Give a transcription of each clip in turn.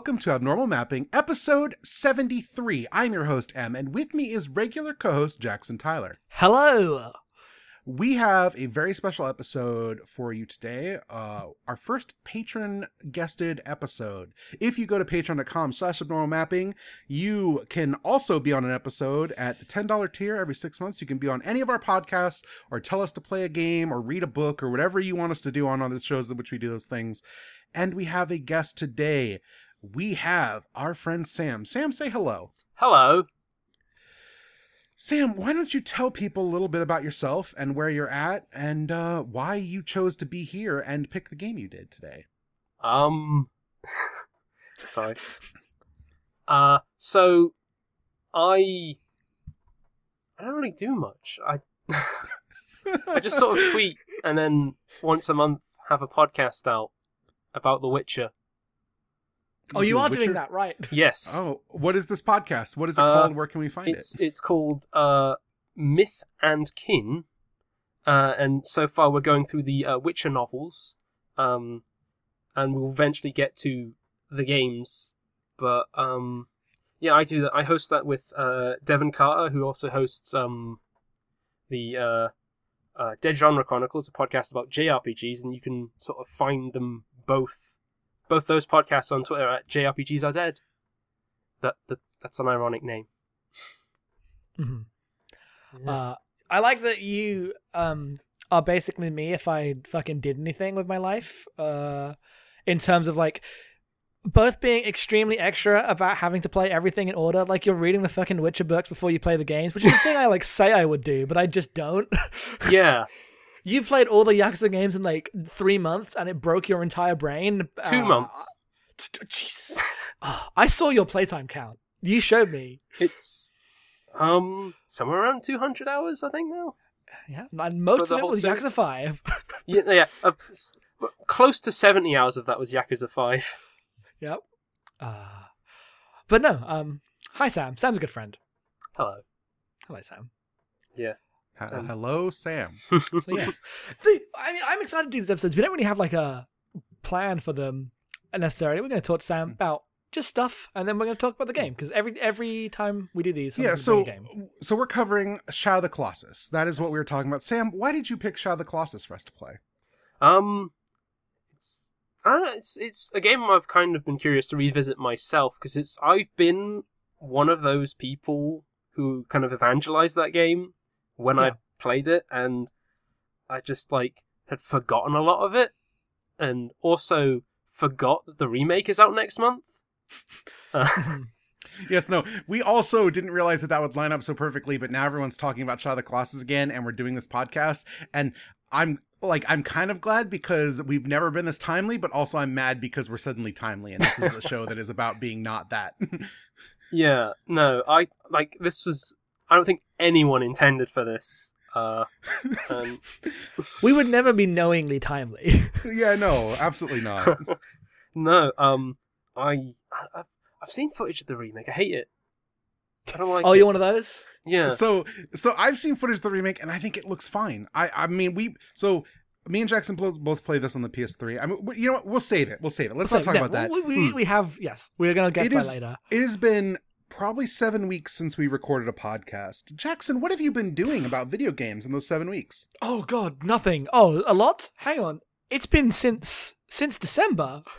welcome to Abnormal Mapping, episode 73. I'm your host, M, and with me is regular co host Jackson Tyler. Hello. We have a very special episode for you today. Uh, our first patron guested episode. If you go to patreon.com slash abnormal mapping, you can also be on an episode at the $10 tier every six months. You can be on any of our podcasts or tell us to play a game or read a book or whatever you want us to do on other shows in which we do those things. And we have a guest today. We have our friend Sam. Sam, say hello. Hello. Sam, why don't you tell people a little bit about yourself and where you're at and uh, why you chose to be here and pick the game you did today? Um, sorry. Uh, so I I don't really do much. I I just sort of tweet and then once a month have a podcast out about The Witcher. Oh, you do are Witcher? doing that, right? Yes. Oh, what is this podcast? What is it Uh, called? Where can we find it's it? it's called uh Myth and Kin. Uh, and so far we're going through the uh, Witcher novels. Um, and we'll eventually get to the games. But um, yeah, I do that. I host that with uh, Devin Carter, who also hosts um, the uh, uh, Dead Genre Chronicles, a podcast about JRPGs, and you can sort of find them both, both those podcasts on Twitter at JRPGs are dead. That, that that's an ironic name. Mhm. Uh, I like that you um are basically me if I fucking did anything with my life. Uh, in terms of like both being extremely extra about having to play everything in order, like you're reading the fucking Witcher books before you play the games, which is the thing I like say I would do, but I just don't. yeah, you played all the Yakuza games in like three months, and it broke your entire brain. two Uh, months. t- Jesus, Ah, I saw your playtime count. You showed me. It's um somewhere around two hundred hours, I think now. Yeah, and most of it was series? Yakuza Five. Yeah, yeah. Uh, s- close to seventy hours of that was Yakuza Five. Yep. Uh, but no, um, hi Sam. Sam's a good friend. Hello. Hello, Sam. Ha- um, Hello, Sam. So yes, the, I mean, I'm excited to do these episodes. We don't really have like a plan for them necessarily. We're going to talk to Hmm. Sam about just stuff, and then we're going to talk about the game because every every time we do these, yeah, so game. so we're covering Shadow of the Colossus. That is what we were talking about. Sam, why did you pick Shadow of the Colossus for us to play? Um, it's I it's it's a game I've kind of been curious to revisit myself because it's I've been one of those people who kind of evangelized that game when I played it, and I just like had forgotten a lot of it, and also forgot that the remake is out next month. Uh, Yes, no, we also didn't realize that that would line up so perfectly, but now everyone's talking about Shadow of the Colossus again, and we're doing this podcast, and I'm like, I'm kind of glad because we've never been this timely, but also I'm mad because we're suddenly timely, and this is a show that is about being not that. Yeah, no, I like this was. I don't think anyone intended for this. Uh, and we would never be knowingly timely. yeah, no, absolutely not. no, um, I, I I've seen footage of the remake. I hate it. I don't like. oh, it. you're one of those. Yeah, So, so I've seen footage of the remake, and I think it looks fine. I, I mean, we, so me and Jackson both play this on the PS3. I mean, you know what? We'll save it. We'll save it. Let's So, not talk yeah, about that. We, we, Hmm. we have yes, we're gonna get It that is- later. It has been probably seven weeks since we recorded a podcast. Jackson, what have you been doing about video games in those seven weeks? Oh God, nothing. Oh, a lot. Hang on, it's been since since December.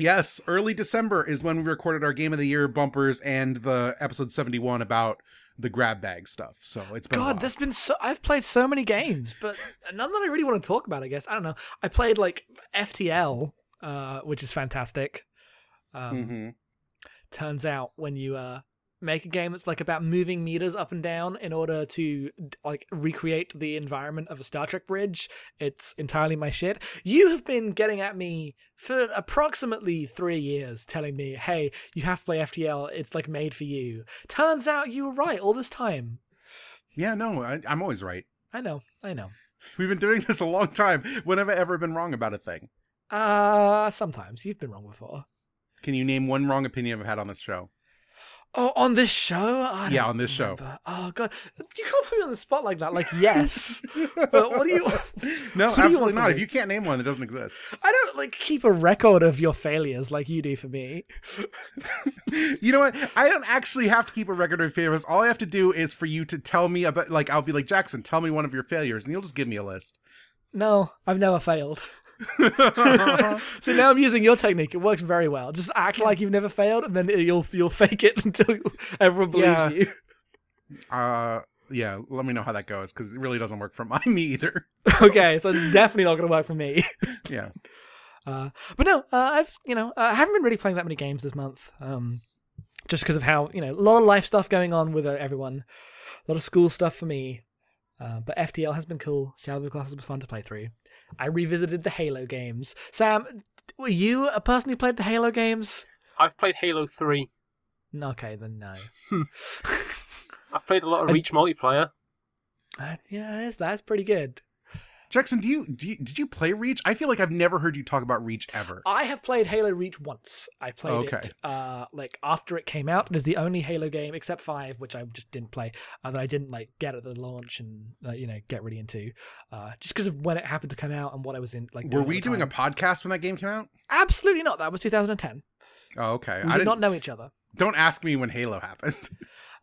Yes, early December is when we recorded our Game of the Year bumpers and the episode 71 about the grab bag stuff. So it's been God, there's been so I've played so many games, but none that I really want to talk about. I guess I don't know. I played like FTL, uh, which is fantastic. Um, Mhm. Turns out when you uh, make a game that's like about moving meters up and down in order to like recreate the environment of a Star Trek bridge, it's entirely my shit. You have been getting at me for approximately three years, telling me, "Hey, you have to play FTL. It's like made for you." Turns out you were right all this time. Yeah, no, I, I'm always right. I know, I know. We've been doing this a long time. When have I ever been wrong about a thing? Uh sometimes you've been wrong before. Can you name one wrong opinion I've had on this show? Oh, on this show? I Yeah, on this show. Oh god, you can't put me on the spot like that. Like, yes, but what do you? no, do you absolutely not. me? If you can't name one, it doesn't exist. I don't like keep a record of your failures like you do for me. you know what? I don't actually have to keep a record of failures. All I have to do is for you to tell me about, like, I'll be like, Jackson, tell me one of your failures, and you'll just give me a list. No, I've never failed. so now I'm using your technique. It works very well. Just act like you've never failed, and then you'll you'll fake it until everyone believes Yeah. you. uh, yeah, let me know how that goes because it really doesn't work for my me either. okay, so it's definitely not going to work for me. Yeah. Uh, but no, uh, I've you know uh, I haven't been really playing that many games this month. Um, just because of how you know a lot of life stuff going on with uh, everyone, a lot of school stuff for me. Uh, but FTL has been cool. Shadow of the Colossus was fun to play through. I revisited the Halo games. Sam, were you a person who played the Halo games? I've played Halo 3. Okay, then no. I've played a lot of And- Reach multiplayer. Uh, yeah, that's, that's pretty good. Jackson, do you, do you did you play Reach? I feel like I've never heard you talk about Reach ever. I have played Halo Reach once. I played Okay. it uh, like after it came out. It is the only Halo game except Five, which I just didn't play, uh, that I didn't like get at the launch and uh, you know get really into, uh, just because of when it happened to come out and what I was in. Like, Were we doing a podcast when that game came out? Absolutely not. That was 2010. Oh, okay. We I did not know each other. Don't ask me when Halo happened.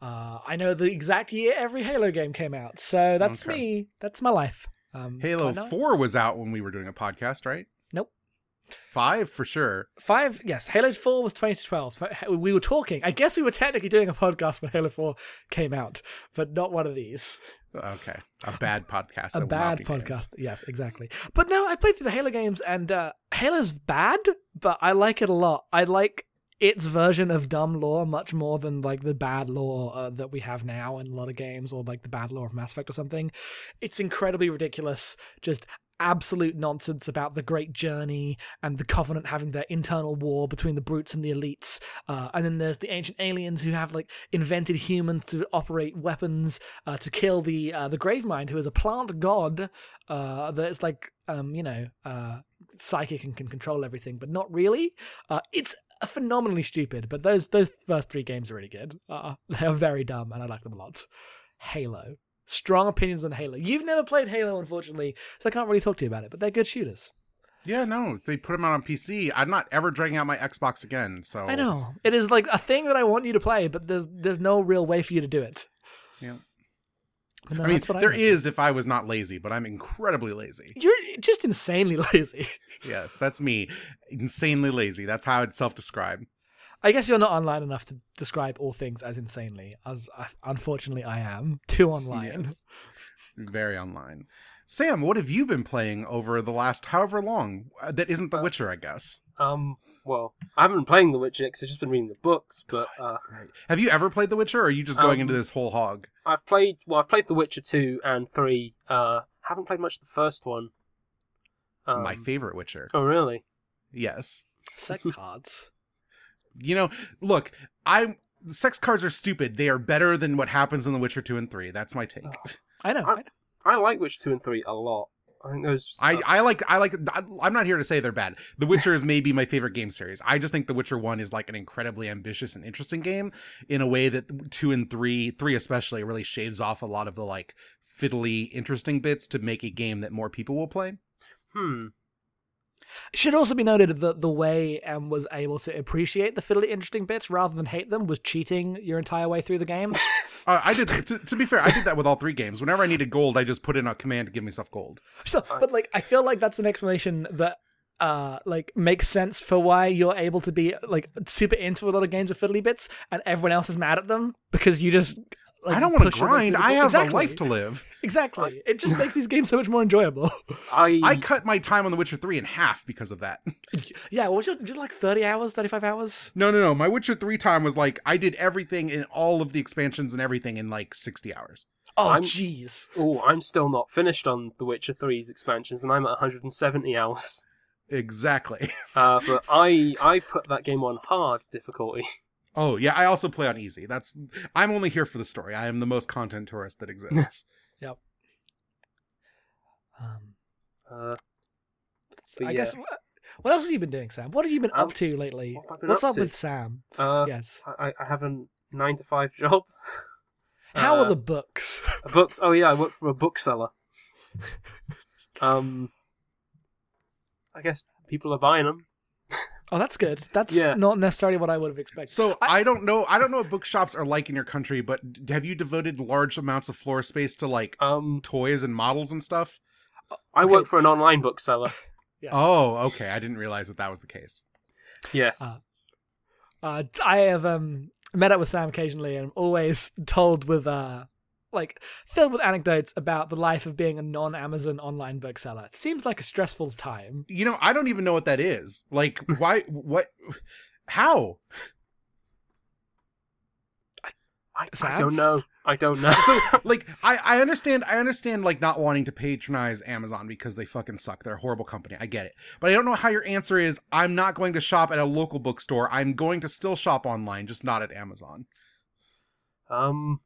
Uh, I know the exact year every Halo game came out, so that's Okay. me. That's my life. Um, Halo Four was out when we were doing a podcast, right? Nope. Five for sure. Five, yes. Halo 4 was 2012. We were talking. I guess we were technically doing a podcast when Halo 4 came out, but not one of these. Okay, a bad podcast. a that will not bad podcast. Yes, exactly. But no, I played through the Halo games, and uh, Halo's bad, but I like it a lot. I like its version of dumb lore much more than like the bad lore uh, that we have now in a lot of games, or like the bad lore of Mass Effect or something. It's incredibly ridiculous. Just absolute nonsense about the great journey and the covenant having their internal war between the brutes and the elites uh, and then there's the ancient aliens who have like invented humans to operate weapons uh, to kill the uh, the gravemind who is a plant god uh, that is like um you know uh psychic and can control everything but not really uh it's phenomenally stupid but those those first three games are really good uh, they are very dumb and i like them a lot halo strong opinions on halo you've never played halo unfortunately so i can't really talk to you about it but they're good shooters Yeah, no, they put them out on PC. I'm not ever dragging out my Xbox again. So i know it is like a thing that i want you to play but there's there's no real way for you to do it Yeah. But no, I mean, that's there I'm is if I was not lazy, but I'm incredibly lazy. You're just insanely lazy. Yes, that's me. Insanely lazy. That's how I'd self-describe. I guess you're not online enough to describe all things as insanely, as I, unfortunately I am. Too online. Yes. Very online. Sam, what have you been playing over the last however long? Uh, That isn't The Uh, Witcher, I guess. Um, well, I haven't been playing The Witcher because I've just been reading the books, but uh, Right. Have you ever played The Witcher, or are you just going Um, into this whole hog? I've played. Well, I've played The Witcher two and three. Uh, haven't played much of the first one. Um, My favorite Witcher. Oh, really? Yes. Sex cards. You know, look, I sex cards are stupid. They are better than what happens in The Witcher 2 and 3. That's my take. I know. I- I know. I like Witcher two and three a lot. I think those. I, I like I like I'm not here to say they're bad. The Witcher is maybe my favorite game series. I just think The Witcher 1 is like an incredibly ambitious and interesting game in a way that 2 and 3, 3 especially really shaves off a lot of the like fiddly interesting bits to make a game that more people will play. hmm. It should also be noted that the way M was able to appreciate the fiddly interesting bits rather than hate them was cheating your entire way through the game. Uh, I did to, to be fair, I did that with all three games. Whenever I needed gold, I just put in a command to give myself gold. so, but like, I feel like that's an explanation that uh like makes sense for why you're able to be like super into a lot of games with fiddly bits and everyone else is mad at them because you just like I don't want to grind. I have exactly. a life to live. Exactly. It just makes these games so much more enjoyable. I I cut my time on The Witcher 3 in half because of that. yeah, what was your just like 30 hours, 35 hours? No, no, no. My Witcher 3 time was like I did everything in all of the expansions and everything in like 60 hours. Oh, I'm- jeez. oh, I'm still not finished on The Witcher 3's expansions, and I'm at 170 hours. Exactly. Uh, but I I put that game on hard difficulty. Oh, yeah, I also play on easy. That's I'm only here for the story. I am the most content tourist that exists. Yep. Um, Uh, I But guess. What, what else have you been doing, Sam? What have you been Um, up to lately? what have I been What's up up with Sam? uh, yes. I, I haven't nine to five job. How Uh, are the books? Books. Oh yeah, I work for a bookseller. um, I guess people are buying them. Oh, that's good. That's Yeah. not necessarily what I would have expected. So I- I, don't know. I don't know what bookshops are like in your country, but have you devoted large amounts of floor space to like Um, toys and models and stuff? I Okay. work for an online bookseller. Yes. Oh, okay. I didn't realize that that was the case. Yes. Uh, Uh, I have um, met up with Sam occasionally, and I'm always told with uh, like filled with anecdotes about the life of being a non-Amazon online bookseller. It seems like a stressful time. You know, I don't even know what that is. Like, why? What? How? I, I don't know. I don't know. So, like, I I understand. I understand like not wanting to patronize Amazon because they fucking suck. They're a horrible company. I get it, but I don't know how your answer is. I'm not going to shop at a local bookstore. I'm going to still shop online, just not at Amazon. um,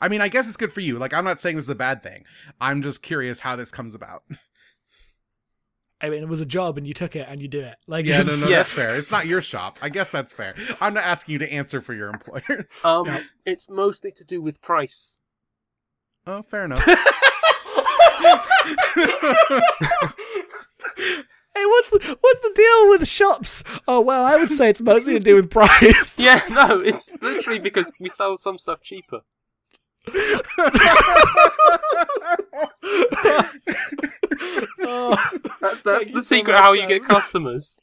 I mean, I guess it's good for you. Like, I'm not saying this is a bad thing. I'm just curious how this comes about. I mean, it was a job, and you took it, and you do it. Like, Yeah, no, no, Yeah. that's fair. It's not your shop. I guess that's fair. I'm not asking you to answer for your employers. um, No. it's mostly to do with price. Oh, fair enough. Hey, what's the, what's the deal with shops? Oh well, I would say it's mostly to do with price. Yeah, no, it's literally because we sell some stuff cheaper. Oh. That, that's you the so secret much, how you get customers.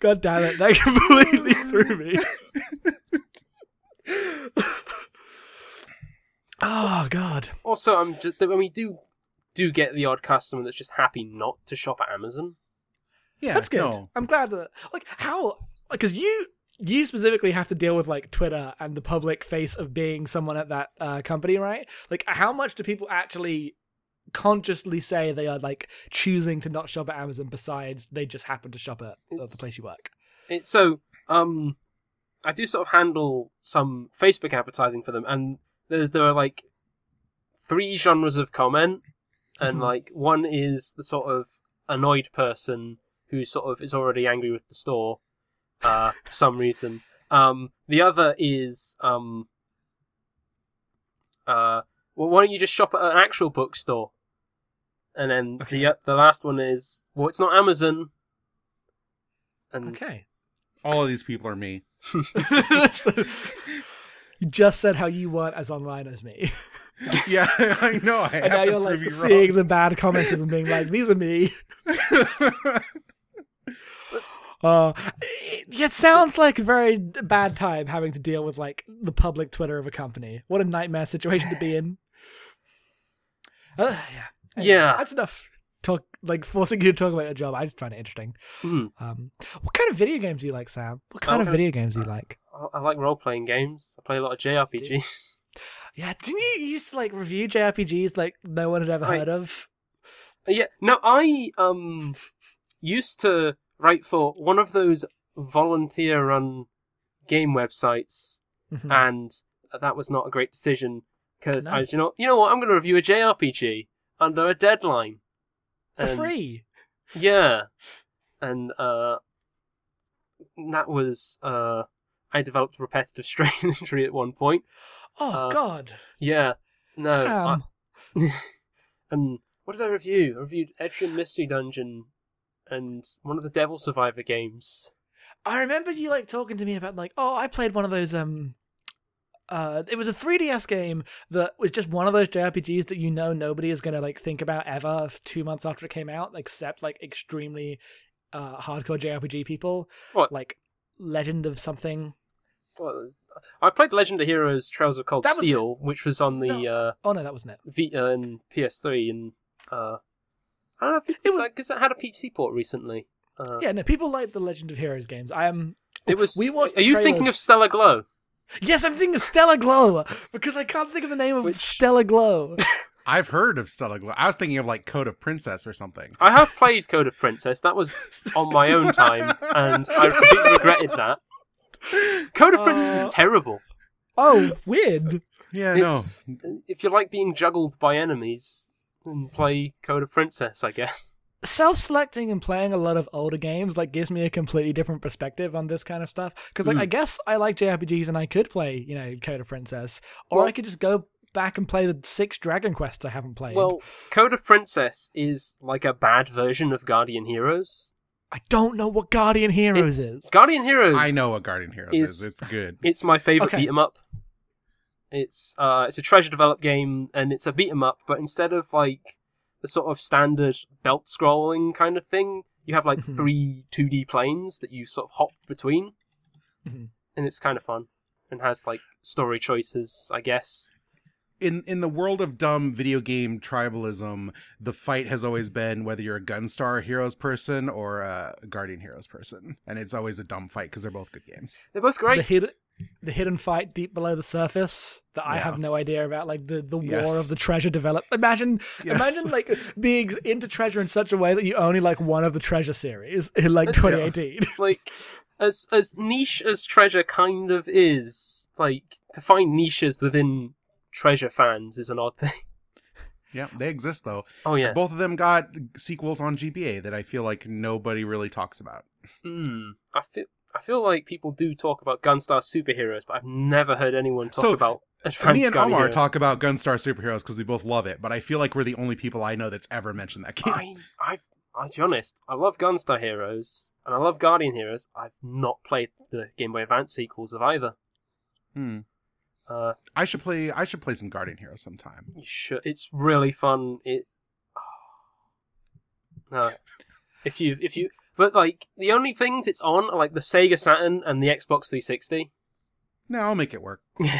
God damn it, that completely threw me. oh god. Also, I'm just, I mean, we do do get the odd customer that's just happy not to shop at Amazon. yeah, That's good. no. I'm glad that like how because you you specifically have to deal with like Twitter and the public face of being someone at that uh, company, right? Like how much do people actually consciously say they are like choosing to not shop at Amazon besides they just happen to shop at uh, the place you work? It, so, um, I do sort of handle some Facebook advertising for them, and there there are like three genres of comment, and Mhm. like one is the sort of annoyed person who sort of is already angry with the store, uh, for some reason. Um, the other is um, uh, well, why don't you just shop at an actual bookstore? And then Okay. the the last one is well, it's not Amazon. And Okay. All of these people are me. So, you just said how you weren't as online as me. Yeah, I know. I and now you're like you seeing the bad comments and being like, these are me. Uh, it, it sounds like a very bad time having to deal with like the public Twitter of a company. What a nightmare situation to be in. Uh, yeah, Anyway, Yeah. That's enough. Talk like forcing you to talk about your job. I just find it interesting. hmm. Um, what kind of video games do you like, Sam? What kind of video games do you like? I, I like role playing games. I play a lot of JRPGs. Yeah, didn't you used to like review JRPGs like no one had ever I- heard of? Yeah, no, I um used to write for one of those volunteer run game websites, Mhm. and that was not a great decision because No. I, you know, you know what, I'm going to review a JRPG under a deadline For and- free. Yeah, and uh, that was uh, I developed repetitive strain injury at one point. Oh uh, God, Yeah, no, I- and what did I review? I reviewed Etrian Mystery Dungeon and one of the Devil Survivor games. I remember you like talking to me about like, oh, I played one of those um uh it was a 3DS game that was just one of those JRPGs that you know nobody is going to like think about ever 2 months after it came out except like extremely uh hardcore JRPG people What? like Legend of something. Well, I played Legend of Heroes: Trails of Cold That was- Steel, which was on the No. uh, Oh no, that wasn't it. Vita and PS3, and uh, I don't know It because was- it, it had a PC port recently. Uh, Yeah, no, people like the Legend of Heroes games. I am it was. we watched Are you the thinking of Stella Glow? Yes, I'm thinking of Stella Glow because I can't think of the name of Which- Stella Glow. I've heard of Stella Glow. I was thinking of like Code of Princess or something. I have played Code of Princess. That was on my own time, and I completely regretted that. Code of Princess Uh, is terrible. oh, weird. Yeah, no. It's, if you like being juggled by enemies, then play Code of Princess, I guess. self-selecting and playing a lot of older games like gives me a completely different perspective on this kind of stuff because like Mm. i guess i like jrpgs and i could play you know code of princess or Well- i could just go back and play the six dragon quests i haven't played Well, Code of Princess is like a bad version of Guardian Heroes. i don't know what guardian heroes It's- is Guardian Heroes. I know what Guardian Heroes is. is- It's good. It's my favorite Okay. beat 'em up. It's uh, it's a treasure developed game, and it's a beat 'em up. But instead of like the sort of standard belt scrolling kind of thing, you have like Mhm. three 2D planes that you sort of hop between, Mhm. and it's kind of fun. And has like story choices, I guess. in in the world of dumb video game tribalism, the fight has always been whether you're a Gunstar Heroes person or a Guardian Heroes person, and it's always a dumb fight because they're both good games. They're both the great. Hidden the hidden fight deep below the surface that I have no idea about, like the, the war Yes. of the treasure develop. Imagine, Yes. imagine like being into treasure in such a way that you only like one of the treasure series in like It's- 2018. like as as niche as treasure kind of is, like to find niches within treasure fans is an odd thing. Yeah, they exist though. Oh yeah. Both of them got sequels on GBA that I feel like nobody really talks about. Hmm. I feel I feel like people do talk about Gunstar superheroes, but I've never heard anyone talk So, about Advanced Me and Omar Heroes. talk about Gunstar Superheroes because we both love it, but I feel like we're the only people I know that's ever mentioned that game. I, I've, I'll be honest. I love Gunstar Heroes and I love Guardian Heroes. I've not played the Game Boy Advance sequels of either. Hmm. Uh, I should play. I should play some Guardian Heroes sometime. you should. It's really fun. It. No, if you if you but like the only things it's on are like the Sega Saturn and the Xbox 360. No, I'll make it work.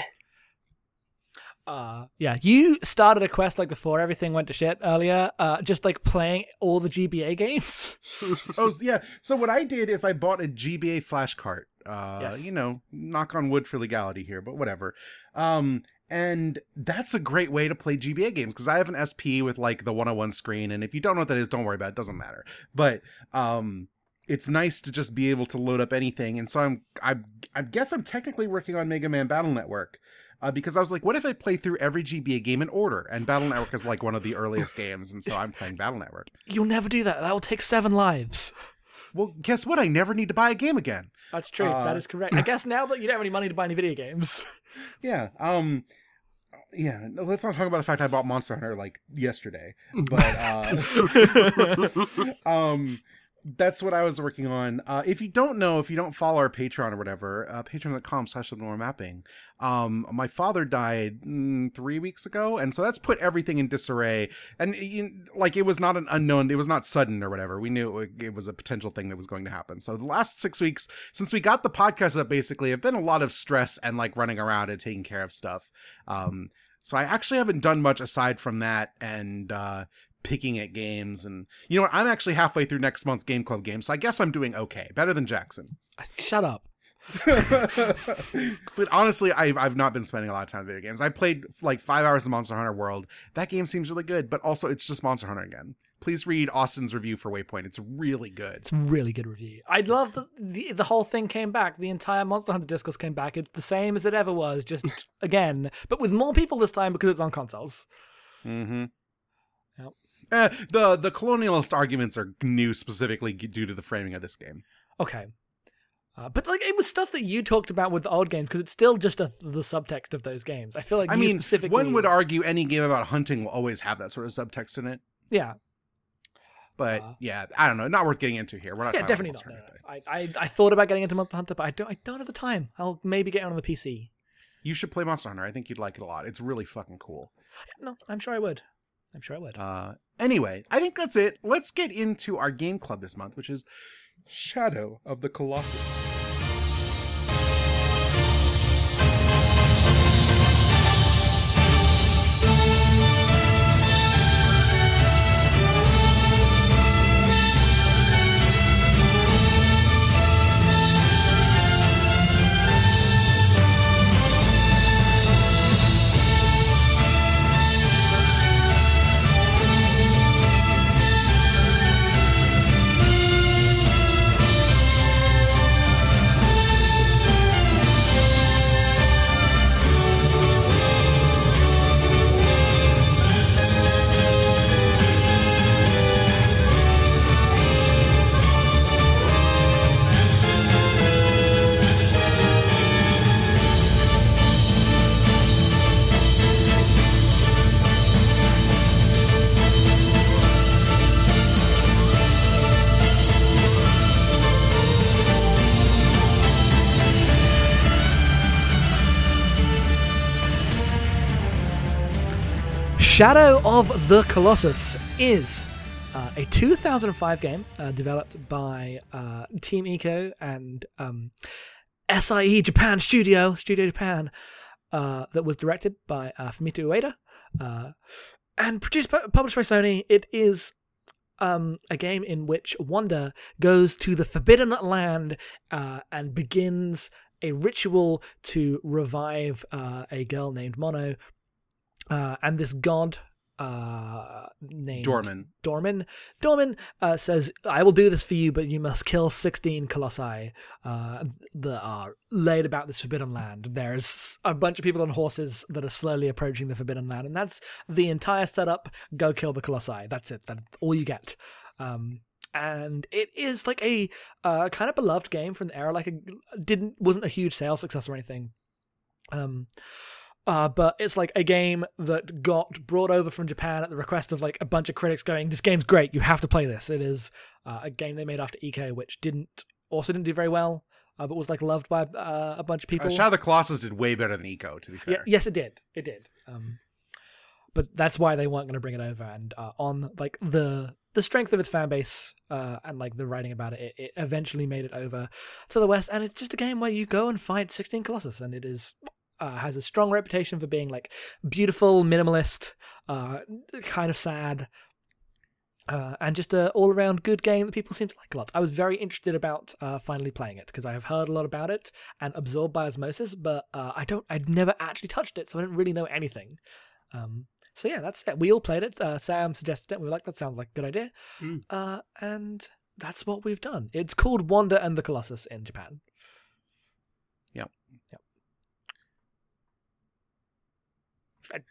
Uh, yeah, you started a quest like before everything went to shit earlier. Uh, just like playing all the GBA games. oh yeah. So what I did is I bought a GBA flash cart. Uh, Yes. you know, knock on wood for legality here, but whatever. Um, and that's a great way to play GBA games because I have an SP with like the 101 screen, and if you don't know what that is, don't worry about it. it doesn't matter. But um, it's nice to just be able to load up anything. And so I'm, I, I guess I'm technically working on Mega Man Battle Network. Uh, because I was like, what if I play through every GBA game in order? And Battle Network is like one of the earliest games, and so I'm playing Battle Network. You'll never do that. That will take seven lives. Well, guess what? I never need to buy a game again. That's true. Uh, that is correct. I guess now that you don't have any money to buy any video games. Yeah. Um. Yeah. No, let's not talk about the fact I bought Monster Hunter like yesterday. But uh, um, that's what I was working on. Uh, if you don't know, if you don't follow our Patreon or whatever, uh, patreon.com slash mapping. Um, my father died mm, three weeks ago, and so that's put everything in disarray. And you, like, it was not an unknown, it was not sudden or whatever. We knew it, it was a potential thing that was going to happen. So the last six weeks, since we got the podcast up, basically, have been a lot of stress and like running around and taking care of stuff. Um, so I actually haven't done much aside from that and uh, picking at games. And you know what? I'm actually halfway through next month's Game Club game, so I guess I'm doing okay, better than Jackson. Shut up. but honestly, I've I've not been spending a lot of time in video games. I played like five hours of Monster Hunter World. That game seems really good, but also it's just Monster Hunter again. Please read Austin's review for Waypoint. It's really good. It's a really good review. I love that the, the whole thing came back. The entire Monster Hunter discourse came back. It's the same as it ever was, just again, but with more people this time because it's on consoles. Mm-hmm. Eh, the the colonialist arguments are new specifically due to the framing of this game. Okay. Uh, but like it was stuff that you talked about with the old games because it's still just a, the subtext of those games. I feel like I mean, specifically. one would argue any game about hunting will always have that sort of subtext in it. yeah, But Uh, yeah, I don't know. Not worth getting into here. We're not. yeah, definitely about not. No, no. I, I I thought about getting into Monster Hunter, but I don't I don't have the time. I'll maybe get on the PC. You should play Monster Hunter. I think you'd like it a lot. It's really fucking cool. No, I'm sure I would. I'm sure I would. Uh, anyway, I think that's it. Let's get into our game club this month, which is Shadow of the Colossus. Shadow of the Colossus is uh, a 2005 game uh, developed by uh, Team Ico and um, SIE Japan Studio, Studio Japan, uh, that was directed by uh, Fumito Ueda uh, and produced published by Sony. It is um, a game in which Wanda goes to the Forbidden Land and begins a ritual to revive uh, a girl named Mono. Uh, and this god uh, named Dormin. Dormin. Dormin uh, says, I will do this for you, but you must kill 16 colossi uh, that are laid about this forbidden land. There's a bunch of people on horses that are slowly approaching the forbidden land, and that's the entire setup. Go kill the colossi. That's it. That's all you get. Um, and it is like a uh, kind of beloved game from the era. Like, a, didn't wasn't a huge sales success or anything. Um, uh, but it's like a game that got brought over from Japan at the request of like a bunch of critics going, "This game's great. You have to play this." It is uh, a game they made after Ico, which didn't also didn't do very well, uh, but was like loved by uh, a bunch of people. Uh, Shadow the Colossus did way better than Ico, to be fair. Yeah, yes, it did. It did. Um, but that's why they weren't going to bring it over. And uh, on like the the strength of its fan base uh, and like the writing about it, it, it eventually made it over to the West. And it's just a game where you go and fight 16 Colossus, and it is uh, has a strong reputation for being like beautiful, minimalist, uh, kind of sad, uh, and just a all around good game that people seem to like a lot. I was very interested about uh, finally playing it because I have heard a lot about it and absorbed by osmosis, but uh, I don't, I'd never actually touched it, so I didn't really know anything. Um, so yeah, that's it. We all played it. Uh, Sam suggested it. We were like, that sounds like a good idea, Mm. uh, and that's what we've done. It's called Wanda and the Colossus in Japan. Yep. Yep. Uh,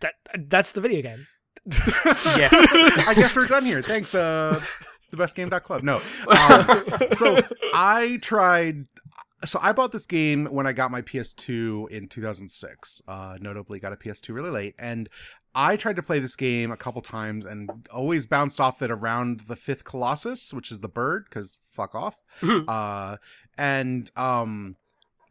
That, that's the video game. Yes. I guess we're done here. Thanks, uh, thebestgame.club. No. Um, so I tried. So I bought this game when I got my PS2 in 2006. Uh, notably, got a PS2 really late, and I tried to play this game a couple times and always bounced off it around the fifth Colossus, which is the bird, because fuck off. uh, and um,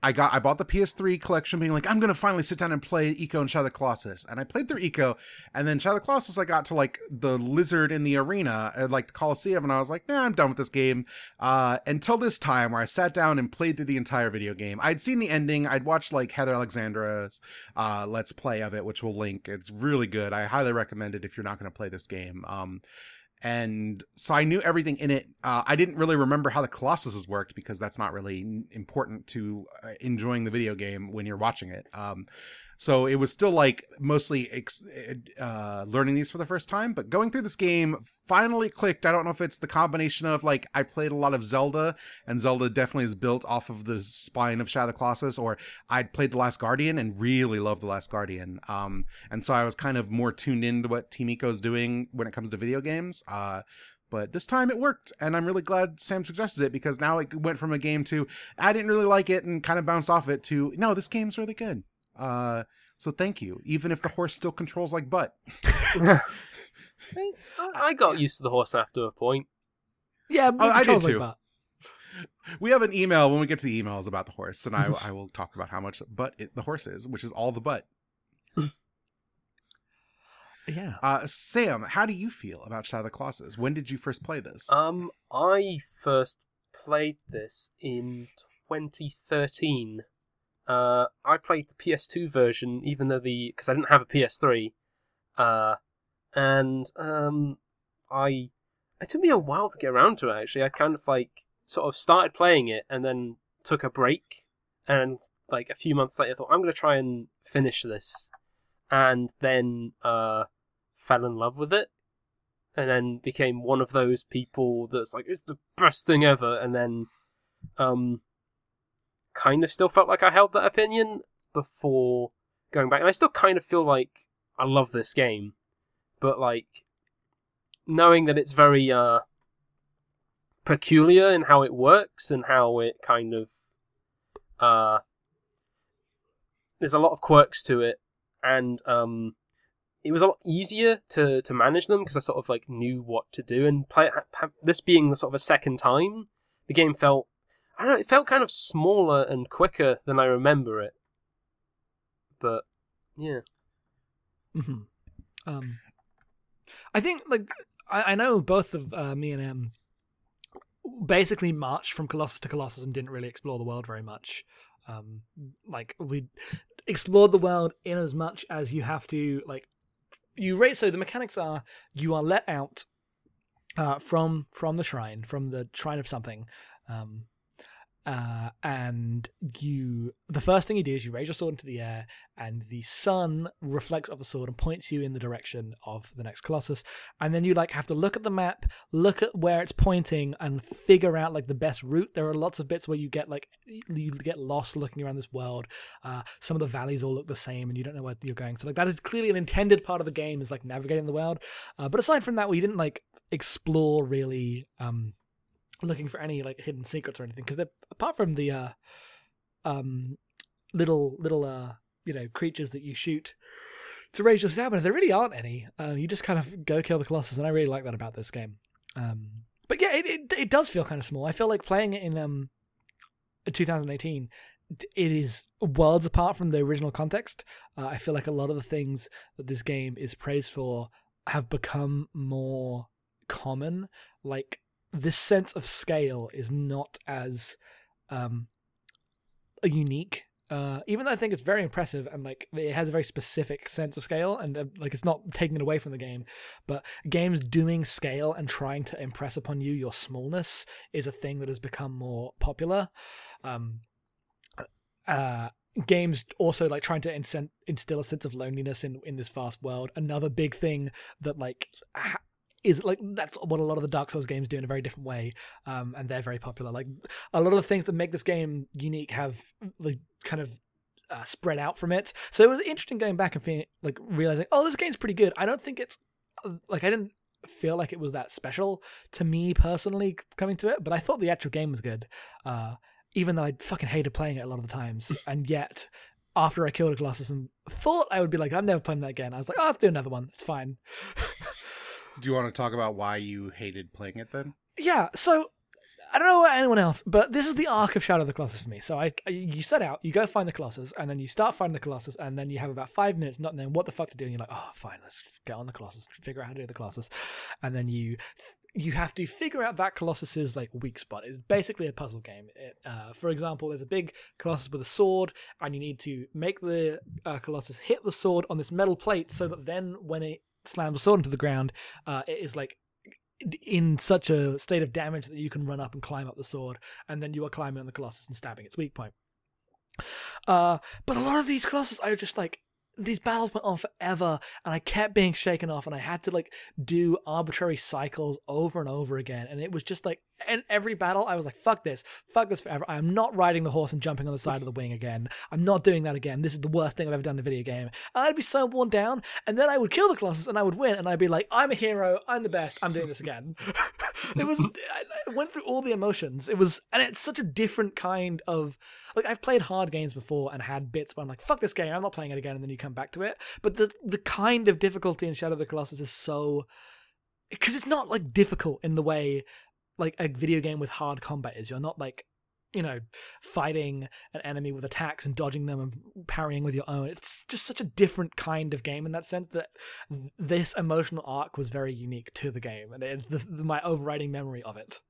I got I bought the PS3 collection, being like, I'm gonna finally sit down and play Ico and Shadow the Colossus. And I played through Ico, and then Shadow the Colossus, I got to like the lizard in the arena, or like the Coliseum, and I was like, nah, I'm done with this game. Uh, until this time, where I sat down and played through the entire video game. I'd seen the ending. I'd watched like Heather Alexandra's uh, Let's Play of it, which we'll link. It's really good. I highly recommend it if you're not gonna play this game. Um, and so I knew everything in it. Uh, I didn't really remember how the Colossuses worked because that's not really important to uh, enjoying the video game when you're watching it. Um, so it was still like mostly ex- uh, learning these for the first time, but going through this game finally clicked. I don't know if it's the combination of like I played a lot of Zelda, and Zelda definitely is built off of the spine of Shadow of the Colossus, or I'd played The Last Guardian and really loved The Last Guardian. Um, and so I was kind of more tuned into what Team Ico's doing when it comes to video games. Uh, but this time it worked, and I'm really glad Sam suggested it because now it went from a game to I didn't really like it and kind of bounced off it to no, this game's really good. Uh, so thank you, even if the horse still controls like butt. I, I got used to the horse after a point. Yeah, Oh, I did controls like too. We have an email when we get to the emails about the horse, and I, I will talk about how much butt it, the horse is, which is all the butt. Yeah. Uh, Sam, how do you feel about Shadow of the Colossus? When did you first play this? Um, I first played this in 2013. Uh, I played the PS2 version, even though the because I didn't have a PS3. Uh, and um, I it took me a while to get around to it. Actually, I kind of like sort of started playing it and then took a break, and like a few months later, thought I'm gonna try and finish this, and then uh, fell in love with it and then became one of those people that's like it's the best thing ever and then um kind of still felt like I held that opinion before going back and I still kind of feel like I love this game but like knowing that it's very uh peculiar in how it works and how it kind of uh there's a lot of quirks to it and um it was a lot easier to, to manage them because I sort of like knew what to do and play. This being the sort of a second time, the game felt I don't know. It felt kind of smaller and quicker than I remember it. But yeah, hmm Um, I think like I, I know both of uh, me and Em basically marched from Colossus to Colossus and didn't really explore the world very much. Um, like we explored the world in as much as you have to like you rate. So the mechanics are you are let out uh, from from the shrine, from the shrine of something. Um, uh, and you the first thing you do is you raise your sword into the air and the sun reflects off the sword and points you in the direction of the next colossus. And then you like have to look at the map look at where it's pointing and figure out like the best route. There are lots of bits where you get like you get lost looking around this world. Uh, some of the valleys all look the same and you don't know where you're going. So like that is clearly an intended part of the game is like navigating the world. Uh, but aside from that we didn't like explore really um looking for any like hidden secrets or anything because apart from the uh um little little uh you know creatures that you shoot to raise your stamina there really aren't any. Uh, you just kind of go kill the colossus and i really like that about this game. Um but yeah it, it, it does feel kind of small. I feel like playing it in um 2018 it is worlds apart from the original context. Uh, i feel like a lot of the things that this game is praised for have become more common like this sense of scale is not as um unique uh, even though I think it's very impressive and like it has a very specific sense of scale and uh, like it's not taking it away from the game, but games doing scale and trying to impress upon you your smallness is a thing that has become more popular. Um, uh, games also like trying to instill a sense of loneliness in in this vast world. Another big thing that like ha- is like that's what a lot of the Dark Souls games do in a very different way, um, and they're very popular. Like a lot of the things that make this game unique have like kind of uh, spread out from it. So it was interesting going back and feeling like realizing, oh, this game's pretty good. I don't think it's uh, like I didn't feel like it was that special to me personally coming to it, but I thought the actual game was good. Uh, even though I fucking hated playing it a lot of the times, and yet after I killed a Colossus and thought I would be like, I'm never playing that again. I was like, oh, I'll have to do another one. It's fine. Do you want to talk about why you hated playing it then? Yeah, so I don't know about anyone else, but this is the arc of Shadow of the Colossus for me. So I, you set out, you go find the Colossus, and then you start finding the Colossus, and then you have about five minutes not knowing what the fuck to do, and you're like, oh, fine, let's get on the Colossus, figure out how to do the Colossus, and then you you have to figure out that Colossus's like weak spot. It's basically a puzzle game. It, uh, for example, there's a big Colossus with a sword, and you need to make the uh, Colossus hit the sword on this metal plate, so that then when it slams a sword into the ground, uh, it is like in such a state of damage that you can run up and climb up the sword, and then you are climbing on the Colossus and stabbing its weak point. Uh, but a lot of these Colossus are just like these battles went on forever and I kept being shaken off and I had to like do arbitrary cycles over and over again and it was just like in every battle I was like fuck this. Fuck this forever. I am not riding the horse and jumping on the side of the wing again. I'm not doing that again. This is the worst thing I've ever done in a video game. And I'd be so worn down and then I would kill the Colossus and I would win and I'd be like I'm a hero. I'm the best. I'm doing this again. It was I went through all the emotions. It was and it's such a different kind of like I've played hard games before and had bits where I'm like, fuck this game, I'm not playing it again, and then you come back to it. But the the kind of difficulty in Shadow of the Colossus is so because it's not like difficult in the way like a video game with hard combat is. You're not like you know fighting an enemy with attacks and dodging them and parrying with your own. It's just such a different kind of game in that sense that this emotional arc was very unique to the game, and it's the, the, my overriding memory of it.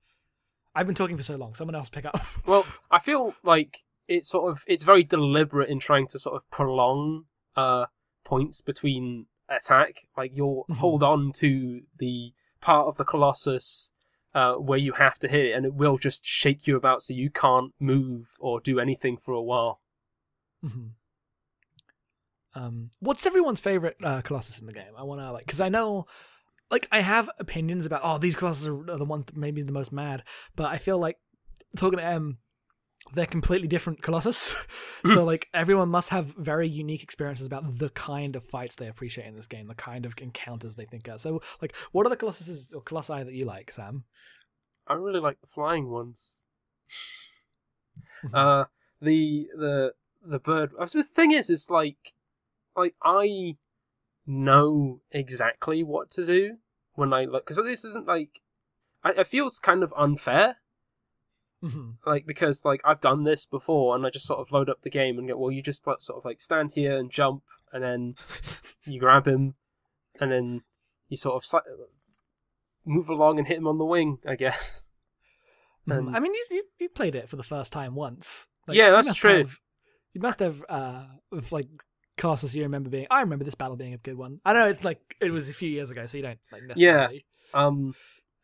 I've been talking for so long. Someone else pick up. well, I feel like it's sort of it's very deliberate in trying to sort of prolong uh points between attack. Like you'll mm-hmm. hold on to the part of the Colossus uh, where you have to hit it, and it will just shake you about so you can't move or do anything for a while. Mm-hmm. Um, what's everyone's favorite uh, Colossus in the game? I want to like because I know, like, I have opinions about oh these Colossus are the ones that maybe the most mad, but I feel like talking to M, they're completely different Colossus. so like everyone must have very unique experiences about the kind of fights they appreciate in this game, the kind of encounters they think are. So like what are the Colossuses or Colossi that you like, Sam? I really like the flying ones. Mm-hmm. uh the the the bird I suppose the thing is it's like like I know exactly what to do when I look because this isn't like I, it feels kind of unfair Mm-hmm. Like because like I've done this before, and I just sort of load up the game and go, well, you just sort of like stand here and jump, and then you grab him, and then you sort of si- move along and hit him on the wing, I guess. Mhm. Um, I mean, you, you you played it for the first time once. Yeah, that's must true. have- you must have, uh, like Colossus. You remember being? I remember this battle being a good one. I know it's like it was a few years ago, so you don't like necessarily. Um,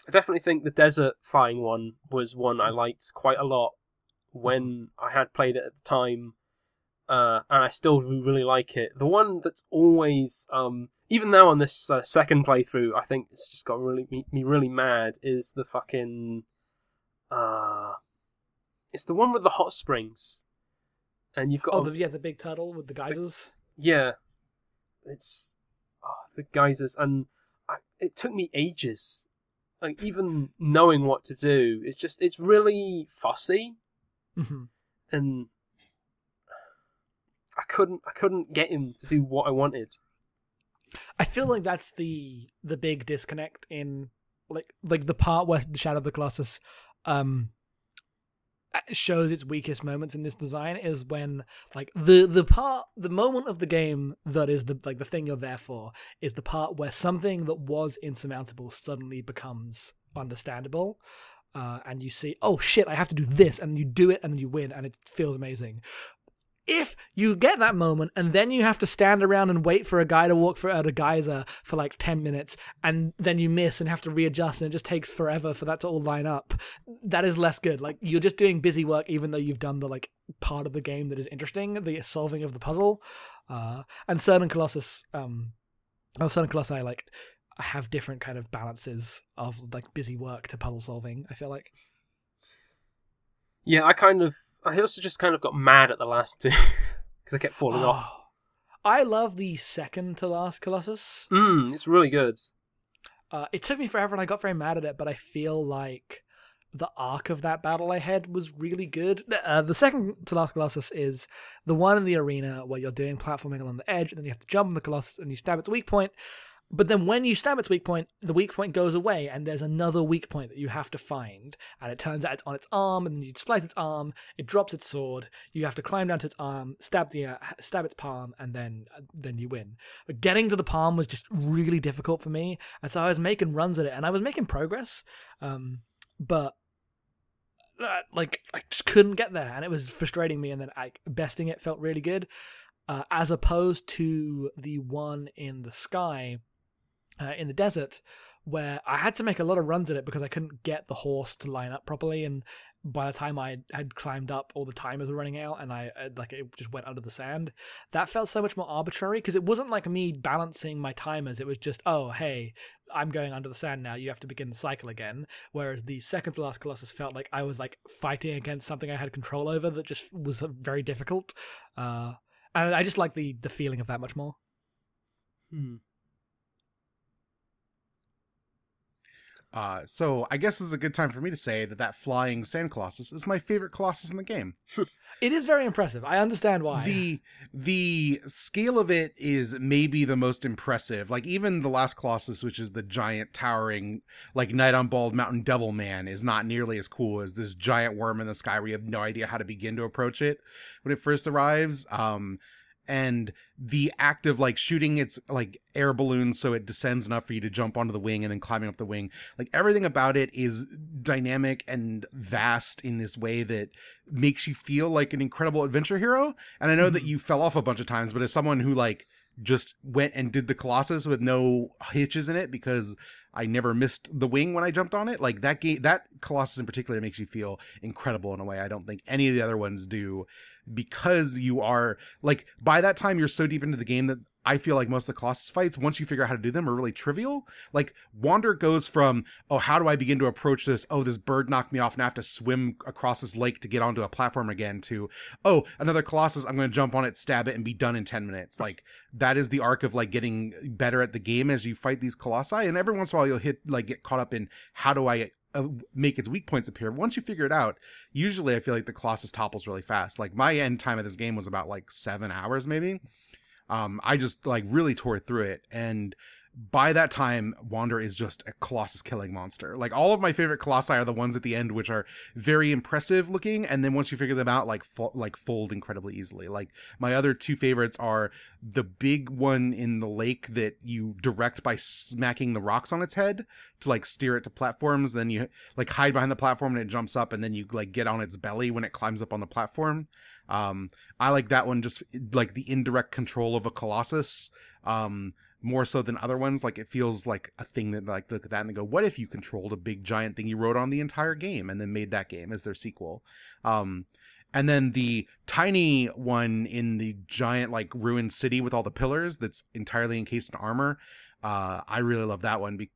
I definitely think the desert flying one was one I liked quite a lot when I had played it at the time, uh, and I still really like it. The one that's always, um, even now on this uh, second playthrough, I think it's just got really me, me really mad is the fucking, uh, it's the one with the hot springs, and you've got Oh, a- the, yeah, the big turtle with the geysers. yeah, it's oh, the geysers, and I, it took me ages. Like even knowing what to do, it's just it's really fussy, hmm and I couldn't I couldn't get him to do what I wanted. I feel like that's the the big disconnect in like like the part where the Shadow of the Colossus um shows its weakest moments in this design is when like the the part the moment of the game that is the like the thing you're there for is the part where something that was insurmountable suddenly becomes understandable uh, and you see oh shit i have to do this and you do it and you win and it feels amazing if you get that moment and then you have to stand around and wait for a guy to walk for at a geyser for like 10 minutes and then you miss and have to readjust and it just takes forever for that to all line up that is less good. Like you're just doing busy work even though you've done the like part of the game that is interesting the solving of the puzzle. Uh and CERN and Colossus um well, CERN and Colossi like have different kind of balances of like busy work to puzzle solving i feel like. Yeah, I kind of I also just kind of got mad at the last two because I kept falling off. I love the second to last Colossus. Mm, it's really good. Uh, it took me forever and I got very mad at it, but I feel like the arc of that battle I had was really good. Uh, the second to last Colossus is the one in the arena where you're doing platforming along the edge and then you have to jump on the Colossus and you stab at its weak point. But then when you stab its weak point, the weak point goes away and there's another weak point that you have to find. And it turns out it's on its arm and you slice its arm, it drops its sword, you have to climb down to its arm, stab the uh, stab its palm and then uh, then you win. But getting to the palm was just really difficult for me. And so I was making runs at it and I was making progress. Um but uh, like I just couldn't get there and it was frustrating me and then I besting it felt really good. Uh, as opposed to the one in the sky uh, in the desert where I had to make a lot of runs at it because I couldn't get the horse to line up properly, and by the time I had climbed up, all the timers were running out, and I I- like it just went under the sand. That felt so much more arbitrary because it wasn't like me balancing my timers. It was just oh hey, I'm going under the sand now. You have to begin the cycle again. Whereas the second to last Colossus felt like I was like fighting against something I had control over that just was uh, very difficult. Uh, and I just like the the feeling of that much more. Hmm. Uh, so I guess this is a good time for me to say that that flying sand colossus is my favorite colossus in the game. It is very impressive. I understand why. The the scale of it is maybe the most impressive. Like even the last colossus, which is the giant towering like knight on bald mountain devil man, is not nearly as cool as this giant worm in the sky where you have no idea how to begin to approach it when it first arrives. Um, and the act of like shooting its like air balloons so it descends enough for you to jump onto the wing and then climbing up the wing like everything about it is dynamic and vast in this way that makes you feel like an incredible adventure hero and i know that Mhm. you fell off a bunch of times but as someone who like just went and did the colossus with no hitches in it because i never missed the wing when i jumped on it like that game that colossus in particular makes you feel incredible in a way i don't think any of the other ones do because you are like by that time you're so deep into the game that I feel like most of the Colossus fights, once you figure out how to do them, are really trivial. Like Wander goes from, oh, how do I begin to approach this? Oh, this bird knocked me off, and I have to swim across this lake to get onto a platform again. To, oh, another Colossus, I'm going to jump on it, stab it, and be done in ten minutes. Like that is the arc of like getting better at the game as you fight these Colossi. And every once in a while, you'll hit like get caught up in how do I uh, make its weak points appear. Once you figure it out, usually I feel like the Colossus topples really fast. Like my end time of this game was about like seven hours, maybe. Um, I just like really tore through it, and by that time, Wander is just a Colossus killing monster. Like all of my favorite Colossi are the ones at the end, which are very impressive looking, and then once you figure them out, like fo- like fold incredibly easily. Like my other two favorites are the big one in the lake that you direct by smacking the rocks on its head to like steer it to platforms. Then you like hide behind the platform and it jumps up, and then you like get on its belly when it climbs up on the platform. Um, I like that one just like the indirect control of a Colossus. Um, more so than other ones. Like it feels like a thing that like look at that and they go, what if you controlled a big giant thing you wrote on the entire game and then made that game as their sequel? Um, and then the tiny one in the giant like ruined city with all the pillars that's entirely encased in armor. Uh, I really love that one. Be-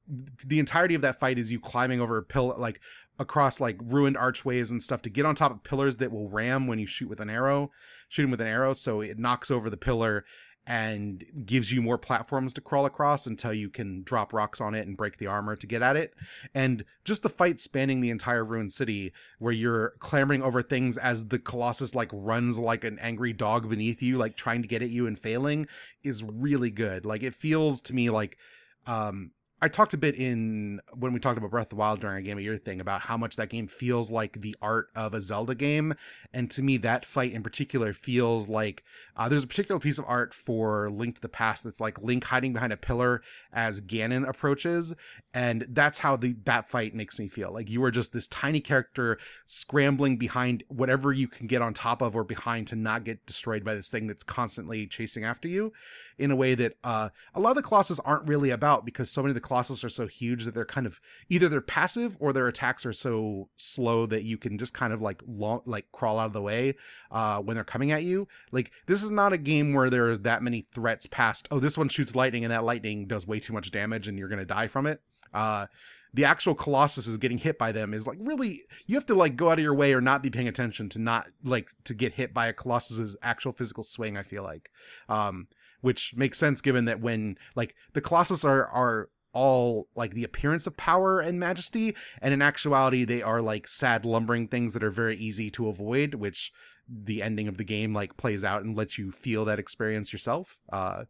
the entirety of that fight is you climbing over a pill like across like ruined archways and stuff to get on top of pillars that will ram when you shoot with an arrow, shoot him with an arrow. So it knocks over the pillar and gives you more platforms to crawl across until you can drop rocks on it and break the armor to get at it. And just the fight spanning the entire ruined city where you're clambering over things as the colossus like runs like an angry dog beneath you like trying to get at you and failing is really good. Like it feels to me like um I talked a bit in when we talked about Breath of the Wild during a Game of Year thing about how much that game feels like the art of a Zelda game, and to me, that fight in particular feels like uh, there's a particular piece of art for Link to the Past that's like Link hiding behind a pillar as Ganon approaches, and that's how the that fight makes me feel. Like you are just this tiny character scrambling behind whatever you can get on top of or behind to not get destroyed by this thing that's constantly chasing after you in a way that uh, a lot of the Colossus aren't really about because so many of the Colossus are so huge that they're kind of either they're passive or their attacks are so slow that you can just kind of like long, like crawl out of the way uh, when they're coming at you. Like this is not a game where there's that many threats past. Oh, this one shoots lightning and that lightning does way too much damage and you're gonna die from it. Uh, the actual colossus is getting hit by them is like really you have to like go out of your way or not be paying attention to not like to get hit by a colossus's actual physical swing i feel like um which makes sense given that when like the colossus are are all like the appearance of power and majesty and in actuality they are like sad lumbering things that are very easy to avoid which the ending of the game like plays out and lets you feel that experience yourself uh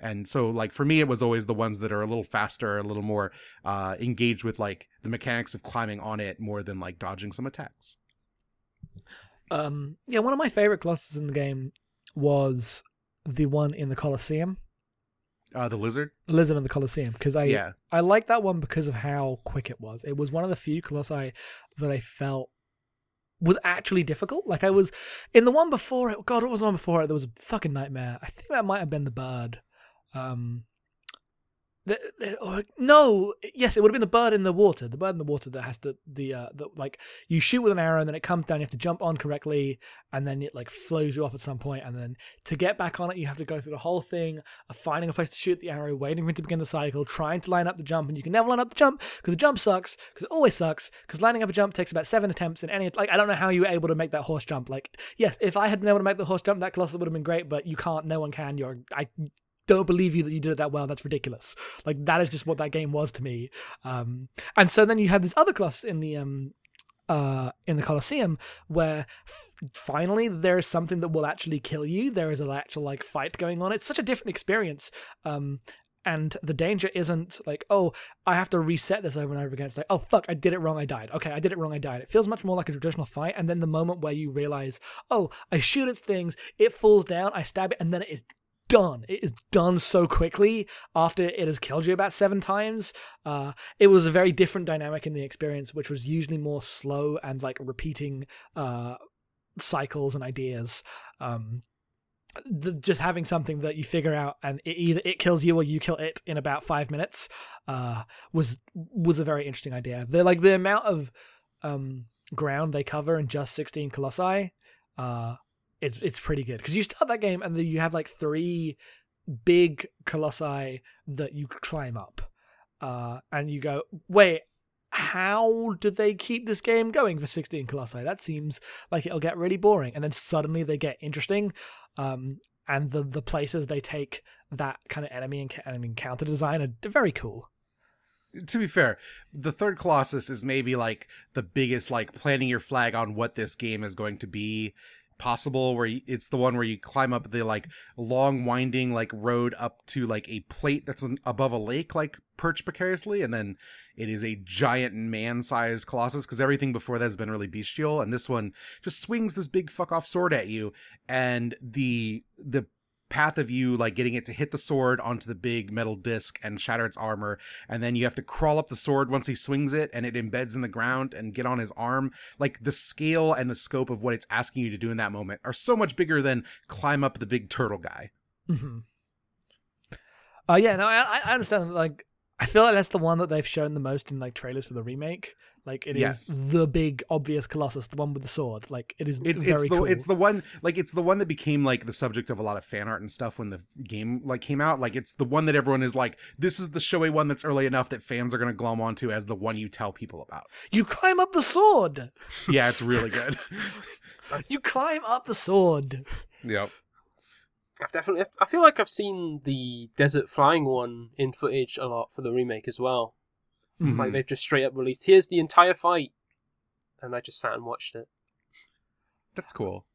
and so like for me it was always the ones that are a little faster a little more uh engaged with like the mechanics of climbing on it more than like dodging some attacks. Um, yeah, one of my favorite classes in the game was the one in the Colosseum, uh the lizard Lizard in the Colosseum, because I yeah I like that one because of how quick it was. It was one of the few colossi that I felt was actually difficult. Like I was in the one before it. God, what was the one before it? There was a fucking nightmare. I think that might have been the bird. Um, the, the, or, no, yes, it would have been the bird in the water. The bird in the water that has the the uh, the like you shoot with an arrow and then it comes down. You have to jump on correctly, and then it like flows you off at some point, and then to get back on it, you have to go through the whole thing of finding a place to shoot the arrow, waiting for it to begin the cycle, trying to line up the jump, and you can never line up the jump because the jump sucks because it always sucks because lining up a jump takes about seven attempts, and any like I don't know how you were able to make that horse jump. Like yes, if I had been able to make the horse jump, that colossus would have been great, but you can't. No one can. You're I don't believe you that you did it that well. That's ridiculous. Like that is just what that game was to me. Um, and so then you have this other class in the um, uh, in the Colosseum where f- finally there is something that will actually kill you. There is an actual like fight going on. It's such a different experience. Um, and the danger isn't like, oh, I have to reset this over and over again. It's like, oh fuck, I did it wrong, I died. Okay, I did it wrong, I died. It feels much more like a traditional fight. And then the moment where you realize, oh, I shoot its things, it falls down, I stab it, and then it is done. It is done so quickly after it has killed you about seven times. Uh, it was a very different dynamic in the experience, which was usually more slow and like repeating uh, cycles and ideas. Um, just having something that you figure out and it either it kills you or you kill it in about five minutes uh, was was a very interesting idea. The like the amount of um, ground they cover in just sixteen colossi. It's it's pretty good because you start that game and then you have like three big colossi that you climb up, uh, and you go, wait, how do they keep this game going for sixteen colossi? That seems like it'll get really boring, and then suddenly they get interesting, um, and the the places they take that kind of enemy and enemy encounter design are very cool. to be fair, the third Colossus is maybe like the biggest like planting your flag on what this game is going to be possible where you, it's the one where you climb up the like long winding like road up to like a plate that's an, above a lake like perched precariously and then it is a giant man-sized colossus because everything before that has been really bestial and this one just swings this big fuck off sword at you and the the path of you like getting it to hit the sword onto the big metal disc and shatter its armor and then you have to crawl up the sword once he swings it and it embeds in the ground and get on his arm like the scale and the scope of what it's asking you to do in that moment are so much bigger than climb up the big turtle guy Mm-hmm. Uh, yeah, no, I, I understand. Like, I feel like that's the one that they've shown the most in like trailers for the remake. Like, it is Yes. the big obvious Colossus, the one with the sword. Like, it is It, very it's the cool. it's the one like it's the one that became like the subject of a lot of fan art and stuff when the game like came out. Like it's the one that everyone is like, this is the showy one that's early enough that fans are gonna glom onto as the one you tell people about. you climb up the sword. Yeah, it's really good. You climb up the sword. yep. I've definitely. I feel like I've seen the desert flying one in footage a lot for the remake as well. Mhm. Like they've just straight up released. Here's the entire fight, and I just sat and watched it. That's cool.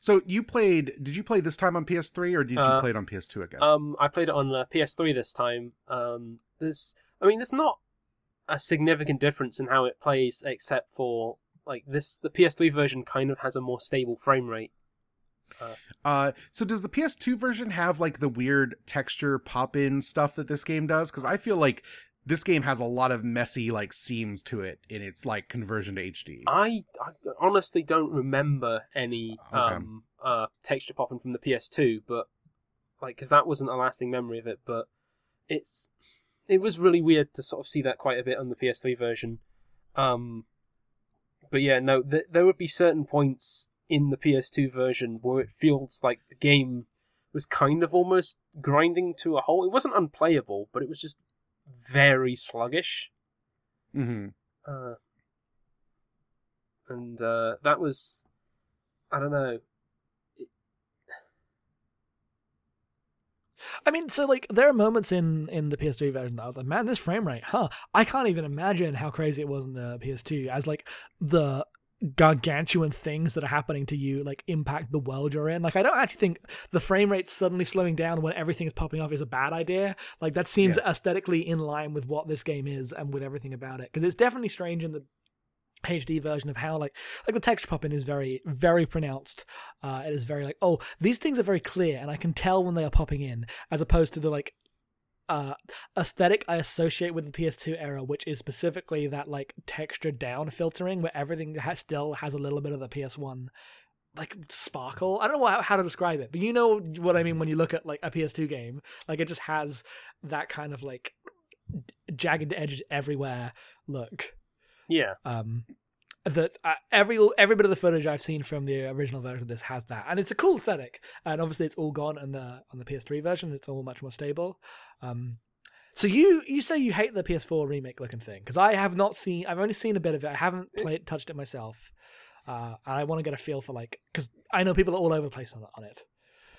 So you played? Did you play this time on PS3 or did you Uh, play it on PS2 again? Um, I played it on uh, PS3 this time. Um, there's, I mean, there's not a significant difference in how it plays, except for like this. The PS3 version kind of has a more stable frame rate. Uh, so does the PS2 version have like the weird texture pop-in stuff that this game does? Because I feel like this game has a lot of messy like seams to it in its like conversion to HD. I, I honestly don't remember any Okay. um uh texture popping from the PS2, but like because that wasn't a lasting memory of it. But it's it was really weird to sort of see that quite a bit on the PS3 version. Um, but yeah, no, th- there would be certain points in the PS2 version where it feels like the game was kind of almost grinding to a halt. It wasn't unplayable, but it was just very sluggish. hmm Uh, and uh, that was, I don't know. I mean, so like there are moments in in the PS3 version that I was like, man, this frame rate, huh? I can't even imagine how crazy it was in the PS2 as like the gargantuan things that are happening to you like impact the world you're in. Like I don't actually think the frame rate suddenly slowing down when everything is popping off is a bad idea. Like that seems aesthetically in line with what this game is and with everything about it. Because it's definitely strange in the HD version of how like like the texture popping is very very pronounced. Uh, it is very like oh these things are very clear and I can tell when they are popping in as opposed to the like uh aesthetic I associate with the PS2 era, which is specifically that like texture down filtering where everything has, still has a little bit of the PS1 like sparkle. I don't know how, how to describe it, but you know what I mean when you look at like a PS2 game. Like it just has that kind of like jagged edges everywhere look Yeah, um that uh, every every bit of the footage I've seen from the original version of this has that, and it's a cool aesthetic. And obviously, it's all gone on the on the PS3 version. It's all much more stable. Um, so you you say you hate the PS4 remake looking thing because I have not seen. I've only seen a bit of it. I haven't played touched it myself. Uh, and I want to get a feel for like because I know people are all over the place on on it.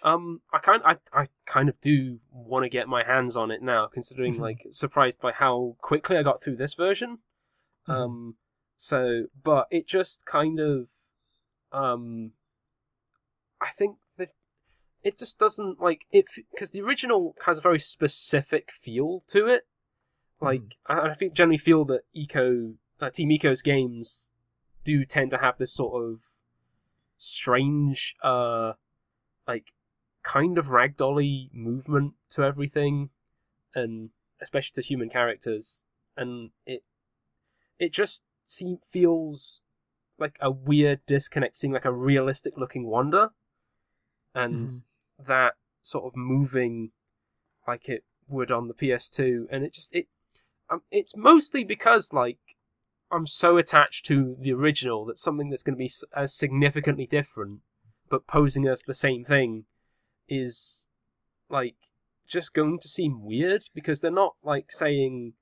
Um, I kind, I, I kind of do want to get my hands on it now, considering Mhm. like surprised by how quickly I got through this version. Mhm. Um, so, but it just kind of, um, I think that it just doesn't like it because the original has a very specific feel to it. Like I, I think generally feel that Ico uh, Team Ico's games do tend to have this sort of strange, uh, like kind of ragdolly movement to everything, and especially to human characters, and it it just seem, feels like a weird disconnect, seeing like a realistic looking Wander, and Mhm. that sort of moving like it would on the PS2, and it just it um, it's mostly because like I'm so attached to the original that something that's going to be as significantly different but posing as the same thing is like just going to seem weird because they're not like saying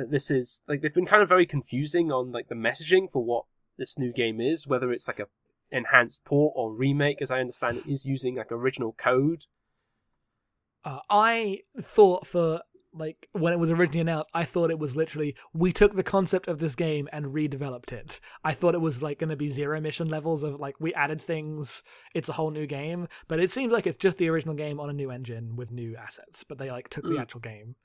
that this is like they've been kind of very confusing on like the messaging for what this new game is whether it's like a enhanced port or remake as I understand it is using like original code Uh, I thought for like when it was originally announced, I thought it was literally we took the concept of this game and redeveloped it. I thought it was like going to be zero mission levels of like we added things. It's a whole new game, but it seems like it's just the original game on a new engine with new assets. But they like took the Mm. actual game.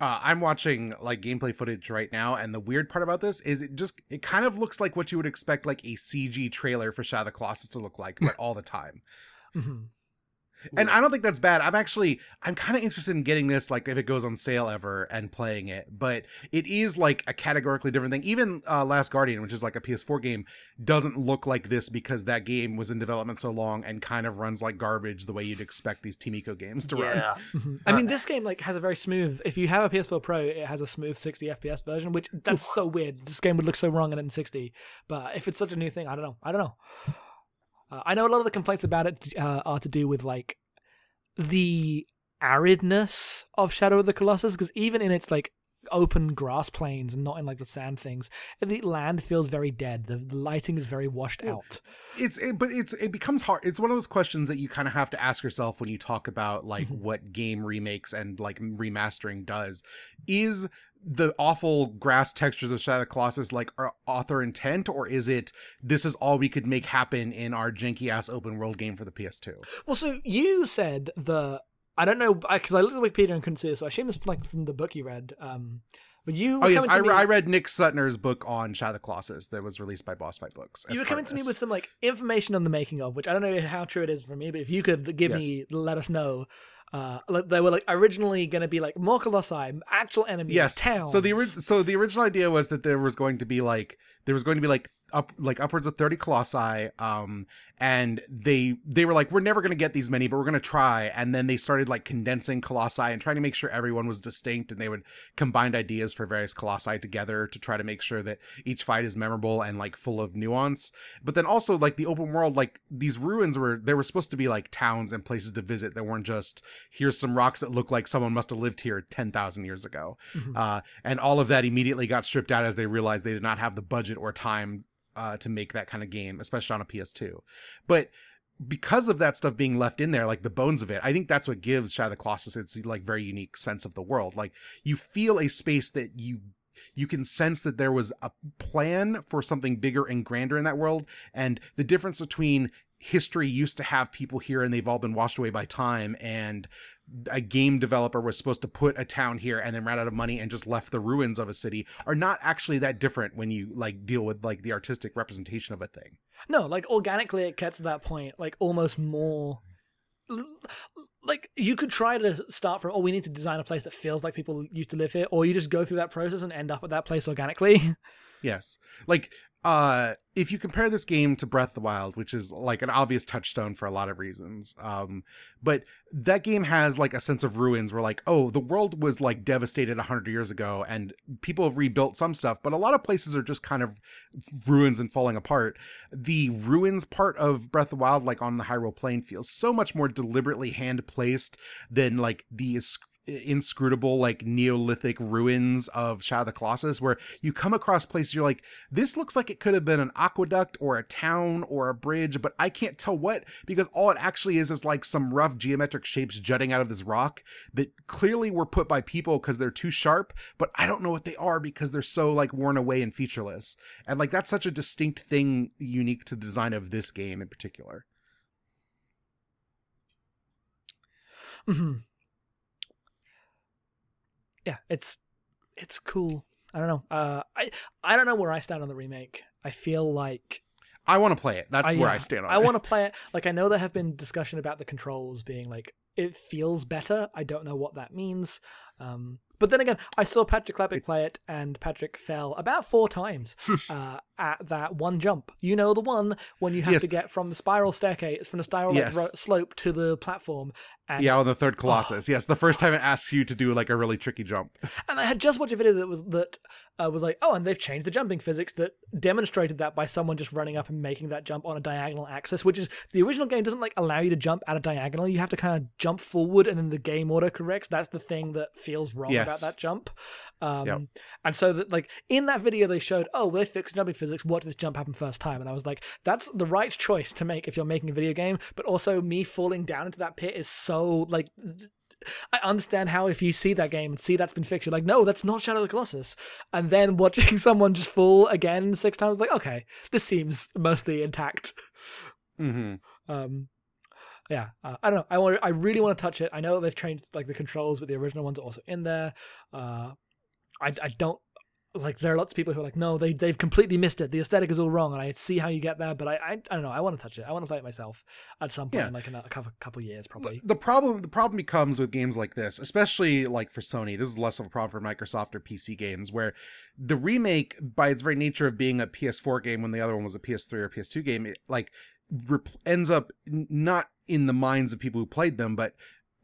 Uh, I'm watching like gameplay footage right now, and the weird part about this is it just it kind of looks like what you would expect like a CG trailer for Shadow of the Colossus to look like, but all the time. Mhm. And I don't think that's bad. I'm actually I'm kind of interested in getting this like if it goes on sale ever and playing it. But it is like a categorically different thing. Even uh, Last Guardian, which is like a PS4 game, doesn't look like this because that game was in development so long and kind of runs like garbage the way you'd expect these Team Ico games to run. yeah. Mhm. I mean, this game like has a very smooth. If you have a PS4 Pro, it has a smooth 60 FPS version, which that's so weird. This game would look so wrong in 60, but if it's such a new thing, I don't know. I don't know. Uh, I know a lot of the complaints about it uh, are to do with like the aridness of Shadow of the Colossus, because even in its like open grass plains and not in like the sand things, the land feels very dead. The, the lighting is very washed Well, out. it's it, but it's it becomes hard it's one of those questions that you kind of have to ask yourself when you talk about like Mhm. what game remakes and like remastering does is the awful grass textures of Shadow of Colossus like our author intent or is it this is all we could make happen in our janky ass open world game for the PS2 Well, so you said the I don't know because I looked at Wikipedia and couldn't see it, so I assume it's like from the book you read. Um, but you were oh yes coming to I, re- I read Nick Suttner's book on Shadow of Colossus that was released by Boss Fight Books you were coming to me with some like information on the making of, which I don't know how true it is for me, but if you could give me, let us know. Uh, they were like originally going to be like more colossi, actual enemies, yes towns. so the ori- so the original idea was that there was going to be like there was going to be like up like upwards of 30 colossi um and they they were like we're never going to get these many but we're going to try and then they started like condensing colossi and trying to make sure everyone was distinct and they would combine ideas for various colossi together to try to make sure that each fight is memorable and like full of nuance but then also like the open world like these ruins were there were supposed to be like towns and places to visit that weren't just here's some rocks that look like someone must have lived here 10,000 years ago Mhm. uh, and all of that immediately got stripped out as they realized they did not have the budget or time uh, to make that kind of game, especially on a PS2. But because of that stuff being left in there, like the bones of it, I think that's what gives Shadow of the Colossus its like very unique sense of the world. Like you feel a space that you you can sense that there was a plan for something bigger and grander in that world, and the difference between history used to have people here and they've all been washed away by time and a game developer was supposed to put a town here and then ran out of money and just left the ruins of a city are not actually that different when you like deal with like the artistic representation of a thing. No, like organically, it gets to that point, like almost more. Like you could try to start from, oh, we need to design a place that feels like people used to live here, or you just go through that process and end up at that place organically. Yes. Like uh if you compare this game to Breath of the Wild, which is like an obvious touchstone for a lot of reasons. Um but that game has like a sense of ruins where like, oh, the world was like devastated 100 years ago and people have rebuilt some stuff, but a lot of places are just kind of ruins and falling apart. The ruins part of Breath of the Wild like on the Hyrule Plain feels so much more deliberately hand placed than like the inscrutable like neolithic ruins of Shadow of the Colossus where you come across places you're like this looks like it could have been an aqueduct or a town or a bridge but I can't tell what because all it actually is is like some rough geometric shapes jutting out of this rock that clearly were put by people because they're too sharp but I don't know what they are because they're so like worn away and featureless and like that's such a distinct thing unique to the design of this game in particular Mhm. Yeah, it's it's cool. I don't know. Uh, I I don't know where I stand on the remake. I feel like I want to play it that's I- where yeah, I stand on I it I want to play it. Like I know there have been discussion about the controls being like it feels better. I don't know what that means. Um, but then again, I saw Patrick Klepek play it, and Patrick fell about four times uh, at that one jump. You know the one when you have Yes. to get from the spiral staircase, from the spiral like, Yes. ro- slope to the platform. And yeah on the third colossus yes the first time it asks you to do like a really tricky jump And I had just watched a video that was that uh, was like, oh, and they've changed the jumping physics that demonstrated that by someone just running up and making that jump on a diagonal axis, which is the original game doesn't like allow you to jump at a diagonal. You have to kind of jump forward, and then the game order corrects. That's the thing that feels wrong about that jump. Um, Yep. And so that like in that video they showed, oh, well, they fixed jumping physics. What did this jump happen first time? And I was like, that's the right choice to make if you're making a video game. But also, me falling down into that pit is so like. I understand how if you see that game and see that's been fixed, you're like, no, that's not Shadow of the Colossus. And then watching someone just fall again six times, like, okay, this seems mostly intact. hmm Um, yeah, uh, I don't know. I want. I really want to touch it. I know they've changed like the controls, but the original ones are also in there. Uh, I I don't like. There are lots of people who are like, no, they they've completely missed it. The aesthetic is all wrong, and I see how you get there, but I I, I don't know. I want to touch it. I want to play it myself at some point, Yeah. in like in a couple couple years, probably. The problem the problem becomes with games like this, especially like for Sony. This is less of a problem for Microsoft or PC games, where the remake, by its very nature of being a PS4 game when the other one was a PS3 or PS2 game, it, like rep- ends up n- not in the minds of people who played them, but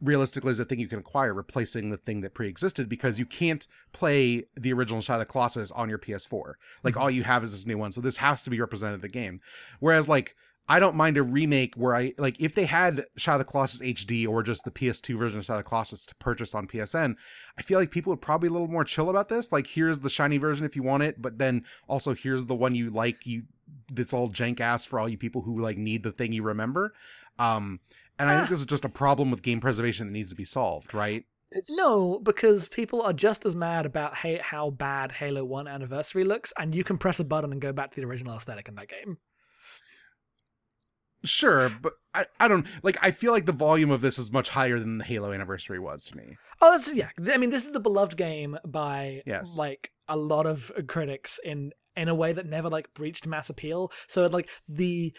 realistically is a thing you can acquire, replacing the thing that pre-existed because you can't play the original Shadow of the Colossus on your PS4. Like Mhm. all you have is this new one, so this has to be represented in the game. Whereas like I don't mind a remake where I like if they had Shadow of the Colossus HD or just the PS2 version of Shadow of the Colossus to purchase on PSN, I feel like people would probably be a little more chill about this. Like here's the shiny version if you want it, but then also here's the one you like you that's all jank ass for all you people who like need the thing you remember. Um and I think Ah. this is just a problem with game preservation that needs to be solved, right? It's No, because people are just as mad about ha- how bad Halo One Anniversary looks, and you can press a button and go back to the original aesthetic in that game. Sure, but I, I don't like I feel like the volume of this is much higher than the Halo anniversary was to me. Oh, that's, yeah. I mean, this is the beloved game by Yes. like a lot of critics in in a way that never like breached mass appeal. So like the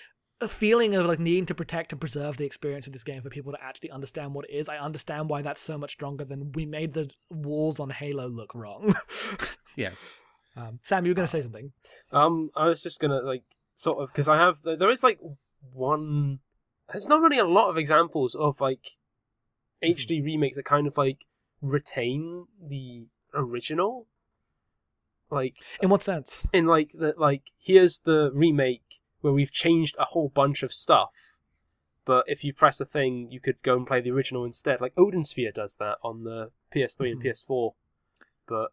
feeling of like needing to protect and preserve the experience of this game for people to actually understand what it is. I understand why that's so much stronger than we made the walls on Halo look wrong. Yes. um, Sam, you were going to say something. Um, I was just gonna like sort of because I have there is like one. There's not really a lot of examples of like HD remakes that kind of like retain the original. Like In what sense? in like the like here's the remake where we've changed a whole bunch of stuff, but if you press a thing, you could go and play the original instead. Like Odin Sphere does that on the PS3 and Mhm. PS4, but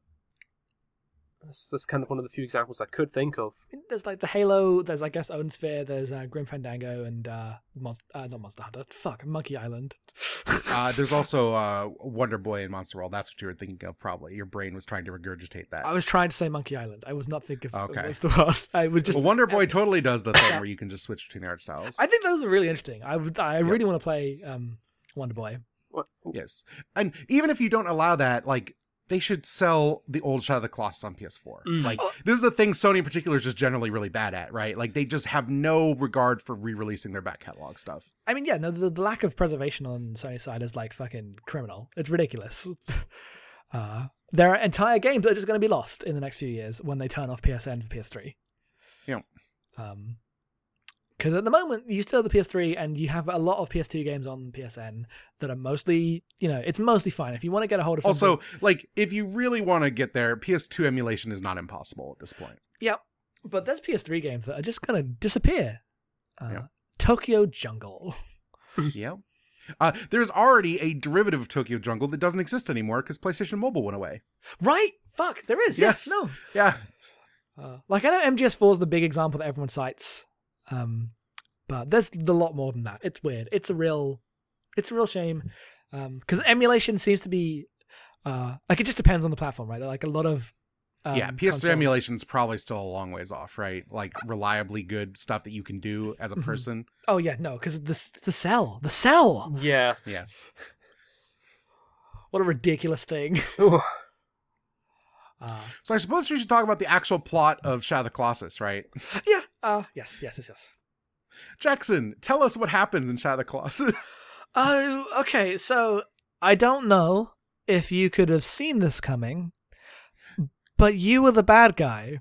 that's, that's kind of one of the few examples I could think of. There's like the Halo. There's I guess Odin Sphere. There's uh, Grim Fandango and uh, Monster. Uh, not Monster Hunter. Fuck, Monkey Island. Uh, there's also uh, Wonder Boy and Monster World. That's what you were thinking of, probably. Your brain was trying to regurgitate that. I was trying to say Monkey Island. I was not thinking of Okay. Monster World. I was just. well, Wonder Boy totally does the thing where you can just switch between the art styles. I think those are really interesting. I would. I really want to play um, Wonder Boy. What? Yes, and even if you don't allow that, like they should sell the old Shadow of the Colossus on PS4. Mm. Like this is the thing Sony in particular is just generally really bad at, right? Like they just have no regard for re-releasing their back catalog stuff. I mean, yeah, no, the, the lack of preservation on Sony's side is like fucking criminal. It's ridiculous. uh, there are entire games that are just going to be lost in the next few years when they turn off PSN for PS3. Yeah. Um, because at the moment you still have the PS3 and you have a lot of PS2 games on PSN that are mostly, you know, it's mostly fine. If you want to get a hold of something, Also, like if you really want to get there, PS2 emulation is not impossible at this point. Yep. But there's PS3 games that are just to disappear. Uh, Yeah. Tokyo Jungle. yeah. Uh, there's already a derivative of Tokyo Jungle that doesn't exist anymore because PlayStation Mobile went away. right? Fuck, there is. Yes. Yes. No. Yeah. Uh, like I know MGS4 is the big example that everyone cites, um, but there's a lot more than that. It's weird. It's a real, it's a real shame, um, because emulation seems to be, uh, like it just depends on the platform, right? Like a lot of, um, yeah, PS3 consoles- emulation's probably still a long ways off, right? Like reliably good stuff that you can do as a Mhm. person. Oh yeah, no, because the the cell, the cell. Yeah. Yes. What a ridiculous thing. Uh, So I suppose we should talk about the actual plot of Shadow the Colossus, right? yeah. Uh, yes, yes, yes, yes. Jackson, tell us what happens in Shadow the Colossus. Oh, okay. So I don't know if you could have seen this coming, but you were the bad guy.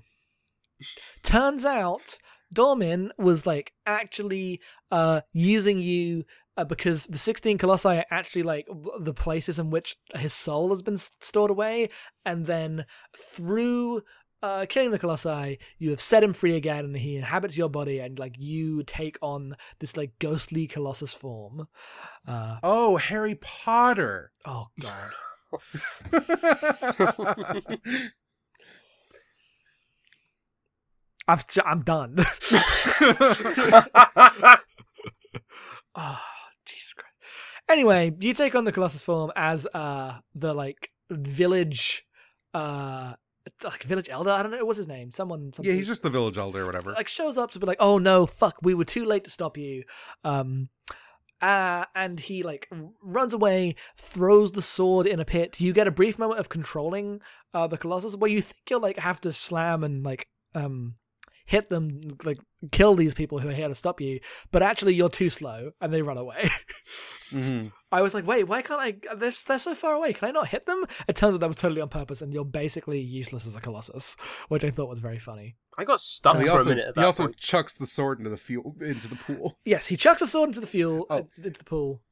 Turns out Dormin was like actually uh using you uh, because the 16 colossi are actually like the places in which his soul has been stored away and then through uh, killing the colossi, you have set him free again, and he inhabits your body, and like you take on this like ghostly colossus form. Uh, oh, Harry Potter. oh god, I've I'm done. oh, Jesus Christ. Anyway, you take on the Colossus form as uh the like village uh like village elder. I don't know what's his name. Someone. Something, Yeah, he's just the village elder or whatever. like shows up to be like, "Oh no, fuck, we were too late to stop you." Um, uh, and he like runs away, throws the sword in a pit. You get a brief moment of controlling uh the Colossus, where you think you'll like have to slam and like um hit them, like kill these people who are here to stop you, but actually you're too slow, and they run away. Mhm. I was like, wait, why can't I? They're, they're so far away. Can I not hit them? It turns out that was totally on purpose, and you're basically useless as a colossus, which I thought was very funny. I got stuck he for also, a minute at he that also point. chucks the sword into the fuel into the pool. Yes, he chucks a sword into the fuel, Oh. uh, into the pool,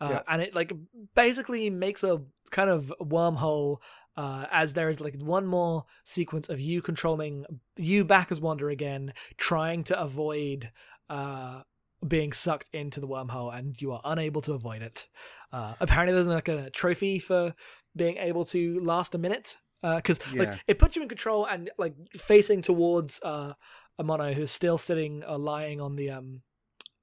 uh, Yeah. and it like basically makes a kind of wormhole. Uh, as there is like one more sequence of you controlling you back as Wander again, trying to avoid uh, being sucked into the wormhole, and you are unable to avoid it. Uh, apparently, there's like a trophy for being able to last a minute because Yeah. like it puts you in control and like facing towards uh, a Mono who's still sitting uh, lying on the um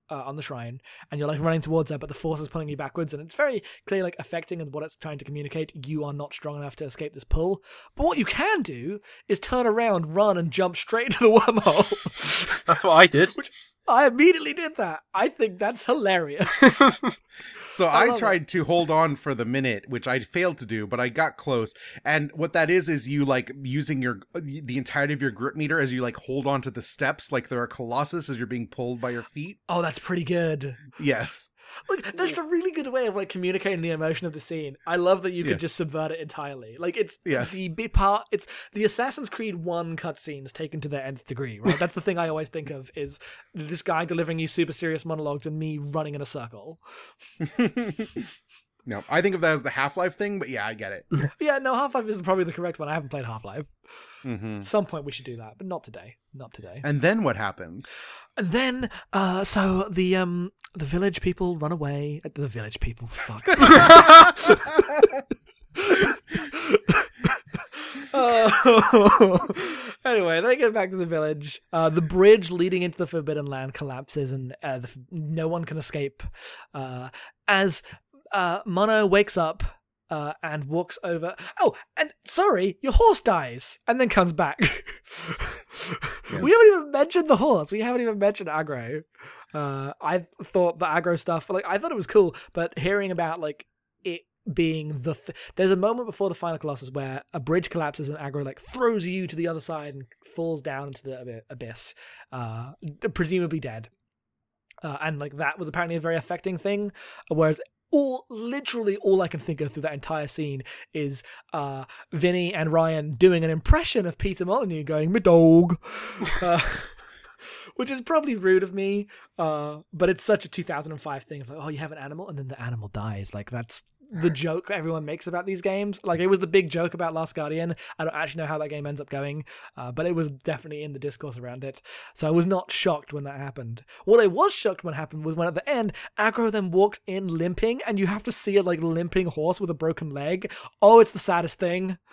uh, on the shrine, and you're like running towards her, but the force is pulling you backwards, and it's very clear, like affecting and what it's trying to communicate. You are not strong enough to escape this pull. But what you can do is turn around, run, and jump straight into the wormhole. That's what I did. Which I immediately did that. I think that's hilarious. So I I, love tried to hold on for the minute, which I failed to do, but I got close. And what that is is you like using your the entirety of your grip meter as you like hold on to the steps like they're a colossus as you're being pulled by your feet. oh, that's pretty good. Yes. Like that's a really good way of like communicating the emotion of the scene. I love that you could Yes. just subvert it entirely. Like it's Yes. the big part. It's the Assassin's Creed One cutscenes taken to their nth degree. Right. That's the thing I always think of is this guy delivering you super serious monologues and me running in a circle. no, I think of that as the Half Life thing, but yeah, I get it. Yeah, no, Half Life is probably the correct one. I haven't played Half Life. hmm At some point we should do that, but not today. Not today. And then what happens? And then, uh, so the um the village people run away. Uh, The village people, fuck. Oh. anyway, they get back to the village. Uh, the bridge leading into the Forbidden Land collapses, and uh, the, no one can escape. Uh, as uh, Mono wakes up uh, and walks over. Oh, and sorry, your horse dies, and then comes back. We haven't even mentioned the horse. We haven't even mentioned Agro. Uh, I thought the Agro stuff, like I thought it was cool, but hearing about like it being the th- there's a moment before the final colossus where a bridge collapses and Agro like throws you to the other side and falls down into the abyss, uh, presumably dead. Uh, and like that was apparently a very affecting thing. Whereas all literally all I can think of through that entire scene is uh Vinny and Ryan doing an impression of Peter Molyneux going, "My dog," uh, which is probably rude of me. Uh, but it's such a 2005 thing. It's like, oh, you have an animal, and then the animal dies. Like that's the joke everyone makes about these games. Like it was the big joke about Last Guardian. I don't actually know how that game ends up going, uh, but it was definitely in the discourse around it. So I was not shocked when that happened. What I was shocked when happened was when at the end, Agro then walks in limping, and you have to see a like limping horse with a broken leg. Oh, it's the saddest thing.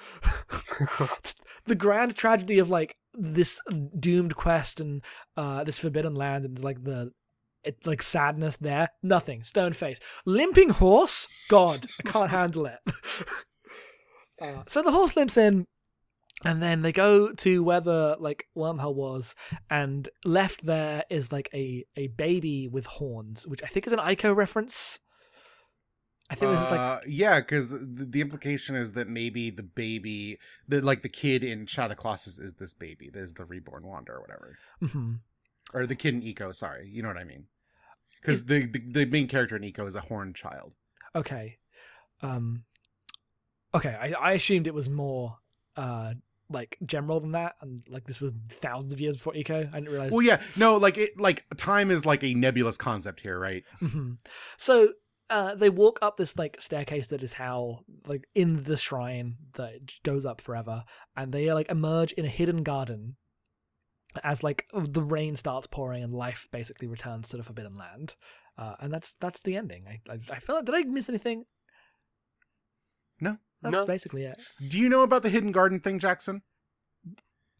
The grand tragedy of like this doomed quest and uh this forbidden land and like the it like sadness there. Nothing. Stone face. Limping horse. God, I can't handle it. Uh, so the horse limps in, and then they go to where the like wormhole was, and left there is like a a baby with horns, which I think is an Ico reference. I think this is like Uh, yeah, because the, the implication is that maybe the baby, the like the kid in Shadow the Colossus is this baby. There's the reborn Wander or whatever, mhm. or the kid in Ico. Sorry, you know what I mean? Because the, the the main character in Ico is a horned child. okay. Um, okay, I, I assumed it was more uh like general than that, and like this was thousands of years before Ico. I didn't realize. Well, yeah, no, like it, like time is like a nebulous concept here, right? hmm So uh, they walk up this like staircase that is how like in the shrine that goes up forever, and they like emerge in a hidden garden as like the rain starts pouring and life basically returns to the Forbidden Land. Uh, and that's that's the ending. I I, I feel like did I miss anything? No. That's No. basically it. Do you know about the hidden garden thing, Jackson?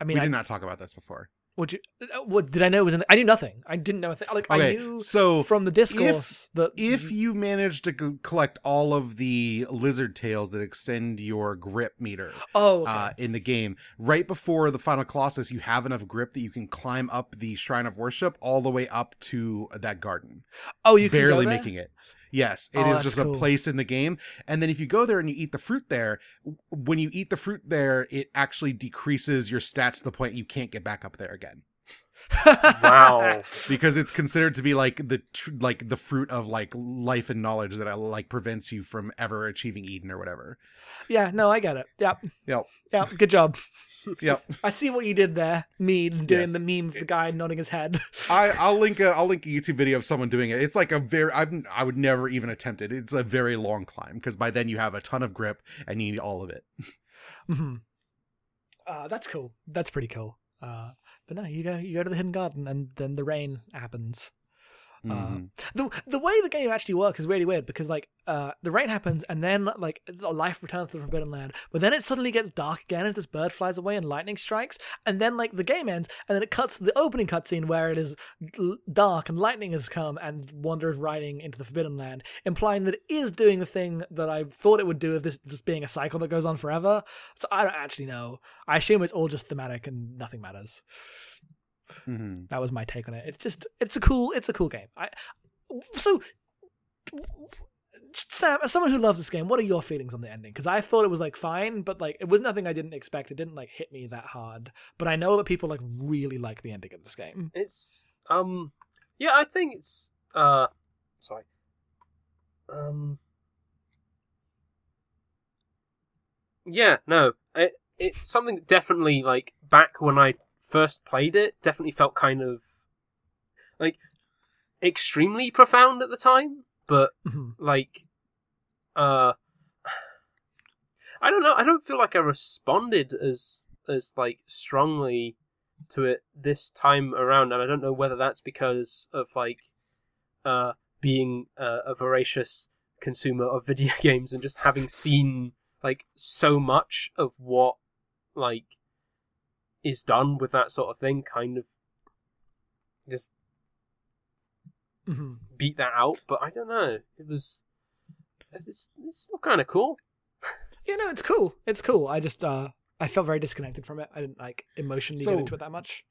I mean, we I, did not talk about this before. You? uh, What did I know it was? In, I knew nothing. I didn't know a thing. Like I Okay, knew so from the discourse that if you manage to collect all of the lizard tails that extend your grip meter oh okay. uh, in the game, right before the final colossus, you have enough grip that you can climb up the shrine of worship all the way up to that garden, oh you barely making it. Yes, it Oh, is just cool. a place in the game. And then if you go there and you eat the fruit there, when you eat the fruit there, it actually decreases your stats to the point you can't get back up there again Wow. because it's considered to be like the tr- like the fruit of like life and knowledge that uh, like prevents you from ever achieving Eden or whatever. yeah, no, I get it. Yep. Yep. Yep. Good job. Yep. I see what you did there. Me doing Yes. the meme of the guy nodding his head. I I'll link a I'll link a YouTube video of someone doing it. It's like a very I've I would never even attempt it. It's a very long climb because by then you have a ton of grip and you need all of it. hmm Uh, that's cool. That's pretty cool. Uh, but no, you go you go to the hidden garden, and then the rain happens. Uh, Mhm. the the way the game actually works is really weird because like uh the rain happens and then like life returns to the forbidden land but then it suddenly gets dark again as this bird flies away and lightning strikes and then like the game ends and then it cuts to the opening cutscene where it is dark and lightning has come and Wander is riding into the forbidden land implying that it is doing the thing that I thought it would do of this just being a cycle that goes on forever. So I don't actually know. I assume it's all just thematic and nothing matters Mhm. that was my take on it. It's just it's a cool it's a cool game. I so Sam, as someone who loves this game, what are your feelings on the ending? Because I thought it was like fine, but like it was nothing I didn't expect. It didn't like hit me that hard. But I know that people like really like the ending of this game. It's um yeah, I think it's uh sorry. Um Yeah, no. It it's something definitely like back when I first played it, definitely felt kind of like extremely profound at the time, but Mhm. like uh I don't know, I don't feel like I responded as as like strongly to it this time around and I don't know whether that's because of like uh being uh, a voracious consumer of video games and just having seen like so much of what like is done with that sort of thing kind of just Mhm. beat that out but I don't know it was it's, it's still kind of cool Yeah, no, it's cool. It's cool. I just uh I felt very disconnected from it. I didn't like emotionally So- get into it that much.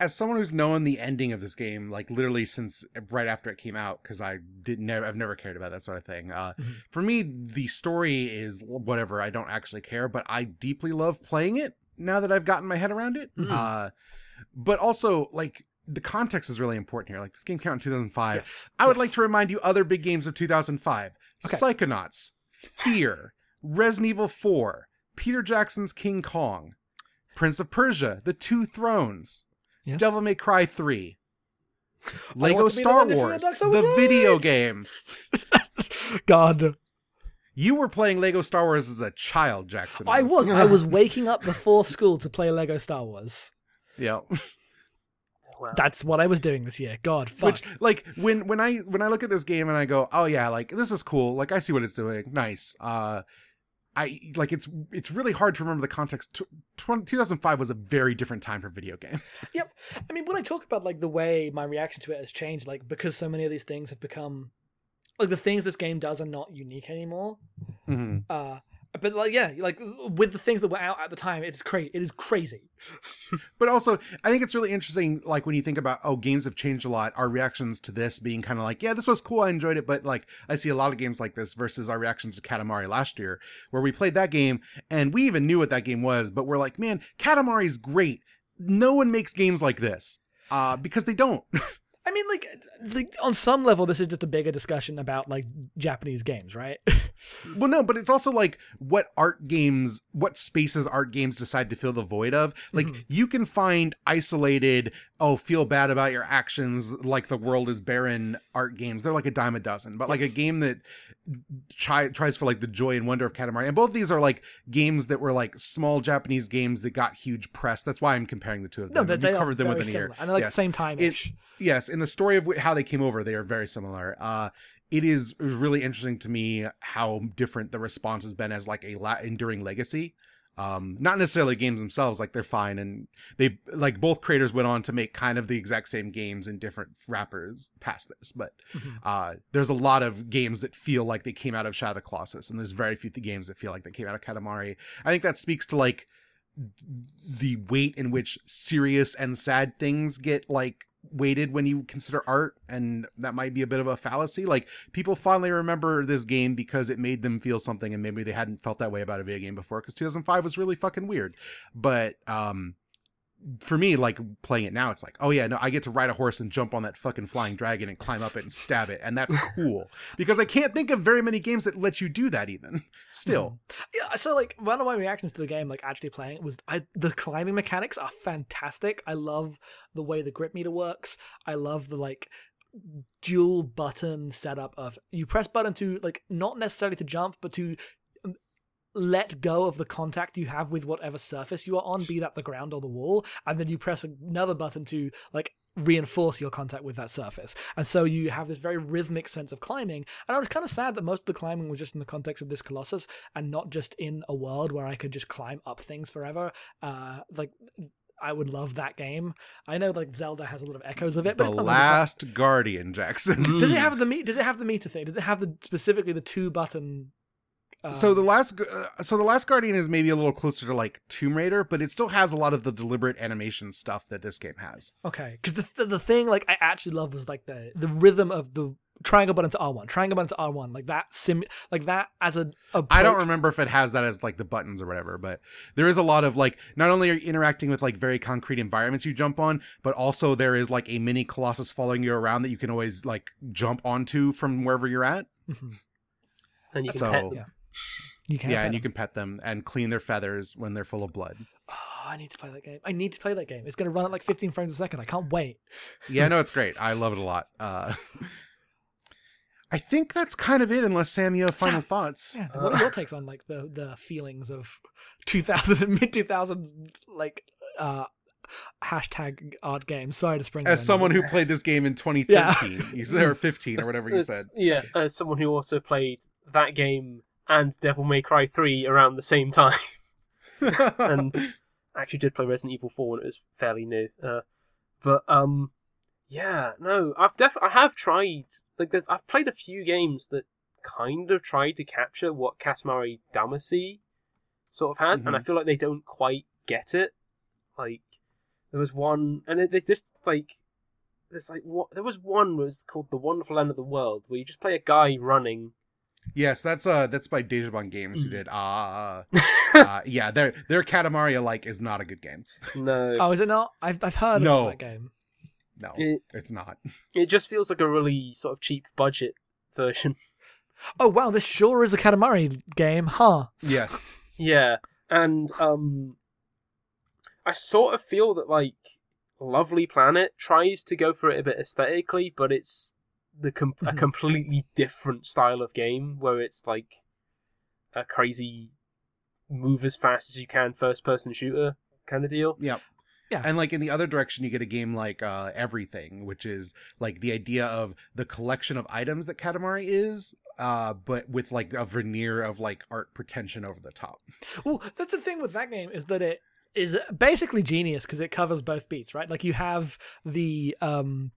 As someone who's known the ending of this game, like literally since right after it came out, because I did never, I've never cared about that sort of thing. Uh, Mhm. For me, the story is whatever. I don't actually care, but I deeply love playing it now that I've gotten my head around it. Mhm. Uh, but also, like the context is really important here. Like this game came out in 2005. Yes. I would Yes. like to remind you other big games of 2005: Okay. Psychonauts, Fear, Resident Evil 4, Peter Jackson's King Kong, Prince of Persia: The Two Thrones, Yes. Devil May Cry 3, Lego want to be the Star Wars, the video game. God. You were playing Lego Star Wars as a child, Jackson. I was. I was waking up before school to play Lego Star Wars. Yeah. wow. That's what I was doing this year. God, fuck. Which like when when I when I look at this game and I go, "Oh yeah, like this is cool. Like I see what it's doing. Nice." Uh I like it's it's really hard to remember the context. Tw- tw- 2005 was a very different time for video games. Yep. I mean, when I talk about like the way my reaction to it has changed, like because so many of these things have become like the things this game does are not unique anymore. Mm-hmm. Uh but like yeah, like with the things that were out at the time, it's crazy. It is crazy. But also, I think it's really interesting, like when you think about, oh, games have changed a lot. Our reactions to this being kind of like, yeah, this was cool, I enjoyed it, but like I see a lot of games like this versus our reactions to Katamari last year, where we played that game and we even knew what that game was, but we're like, man, Katamari's great. No one makes games like this, uh, because they don't. I mean, like, like on some level, this is just a bigger discussion about like Japanese games, right? well, no, but it's also like what art games, what spaces art games decide to fill the void of. Like Mhm. you can find isolated, oh, feel bad about your actions, like the world is barren art games. They're like a dime a dozen, but like a game that try, tries for like the joy and wonder of Katamari. And both of these are like games that were like small Japanese games that got huge press. That's why I'm comparing the two of no, them. that We they covered them within a year. similar, and like Yes. the same time ish. Yes, in the story of how they came over, they are very similar. Uh, it is really interesting to me how different the response has been as like a la- enduring legacy. Um, not necessarily games themselves, like they're fine, and they like both creators went on to make kind of the exact same games in different wrappers past this. But Mhm. uh, there's a lot of games that feel like they came out of Shadow of Colossus, and there's very few th- games that feel like they came out of Katamari. I think that speaks to like the weight in which serious and sad things get like weighted when you consider art and that might be a bit of a fallacy. Like people finally remember this game because it made them feel something and maybe they hadn't felt that way about a video game before because 2005 was really fucking weird. But um for me like playing it now it's like oh yeah no i get to ride a horse and jump on that fucking flying dragon and climb up it and stab it and that's cool because i can't think of very many games that let you do that even still hmm. Yeah, so like one of my reactions to the game, like actually playing it, was I the climbing mechanics are fantastic. I love the way the grip meter works. I love the like dual button setup of you press button to like not necessarily to jump, but to let go of the contact you have with whatever surface you are on, be that the ground or the wall, and then you press another button to like reinforce your contact with that surface. And so you have this very rhythmic sense of climbing. And I was kind of sad that most of the climbing was just in the context of this Colossus and not just in a world where I could just climb up things forever. Uh, like I would love that game. I know like Zelda has a lot of echoes of it, but the it's not really last guardian jackson Mm. does it have the me- Does it have the meter thing? Does it have the specifically the two button? Um, so the last uh, so the last guardian is maybe a little closer to like tomb raider but it still has a lot of the deliberate animation stuff that this game has okay, because the, the the thing like I actually love was like the the rhythm of the triangle button to R one, triangle button to R one, like that sim, like that as a. I don't remember if it has that as like the buttons or whatever, but there is a lot of like not only are you interacting with like very concrete environments you jump on, but also there is like a mini colossus following you around that you can always like jump onto from wherever you're at. Mhm. and you can So- pet them. Yeah. You can yeah, and you can pet them and clean their feathers when they're full of blood. Oh, I need to play that game. I need to play that game. It's going to run at like 15 frames a second. I can't wait. Yeah, no, it's great. I love it a lot. Uh, I think that's kind of it, unless Sam, you have final thoughts. Yeah. What are your takes on like the the feelings of 2000 and mid 2000s like uh hashtag art games? Sorry to spring. As someone who played this game in 2013, you said, or 15 or whatever you As- said. Yeah, as someone who also played that game and Devil May Cry 3 around the same time, and actually did play Resident Evil 4 when it was fairly new. Uh, but um, yeah, no, I've def I have tried like I've played a few games that kind of tried to capture what Katamari Damacy sort of has, and I Mhm. feel like they don't quite get it. Like there was one, and it, they just like there's like what there was one was called The Wonderful End of the World where you just play a guy running. Yes, that's uh that's by Deja Dejobaan Games who Mm. did uh, uh yeah, their their Katamari alike is not a good game. no, Oh, is it not? I've I've heard No. of that game. No, it it's not. it just feels like a really sort of cheap budget version. Oh wow, this sure is a Katamari game, huh? Yes. Yeah, and um, I sort of feel that like Lovely Planet tries to go for it a bit aesthetically, but it's the com- a Mhm. completely different style of game where it's like a crazy move as fast as you can first person shooter kind of deal. Yep. Yeah. And like in the other direction, you get a game like uh, Everything, which is like the idea of the collection of items that Katamari is, uh, but with like a veneer of like art pretension over the top. Well, that's the thing with that game is that it is basically genius because it covers both beats, right? Like you have the um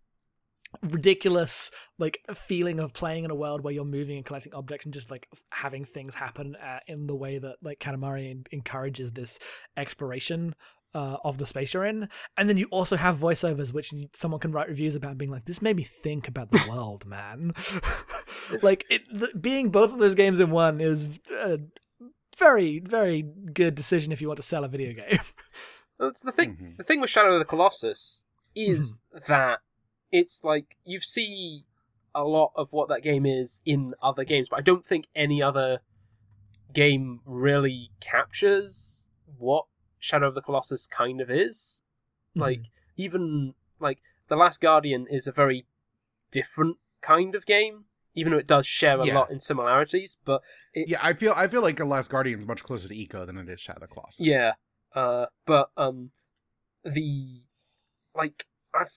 ridiculous like feeling of playing in a world where you're moving and collecting objects and just like having things happen uh, in the way that like Katamari encourages this exploration uh, of the space you're in, and then you also have voiceovers, which someone can write reviews about, being like, "This made me think about the world, man." like it, the, being both of those games in one is a very, very good decision if you want to sell a video game. That's the thing. Mhm. The thing with Shadow of the Colossus is Mm-hmm. that it's like you see a lot of what that game is in other games, but I don't think any other game really captures what Shadow of the Colossus kind of is. Like even like The Last Guardian is a very different kind of game, even though it does share a Yeah. lot in similarities. But it, Yeah, I feel I feel like The Last Guardian is much closer to Ico than it is Shadow of the Colossus. Yeah, uh, but um, the like I've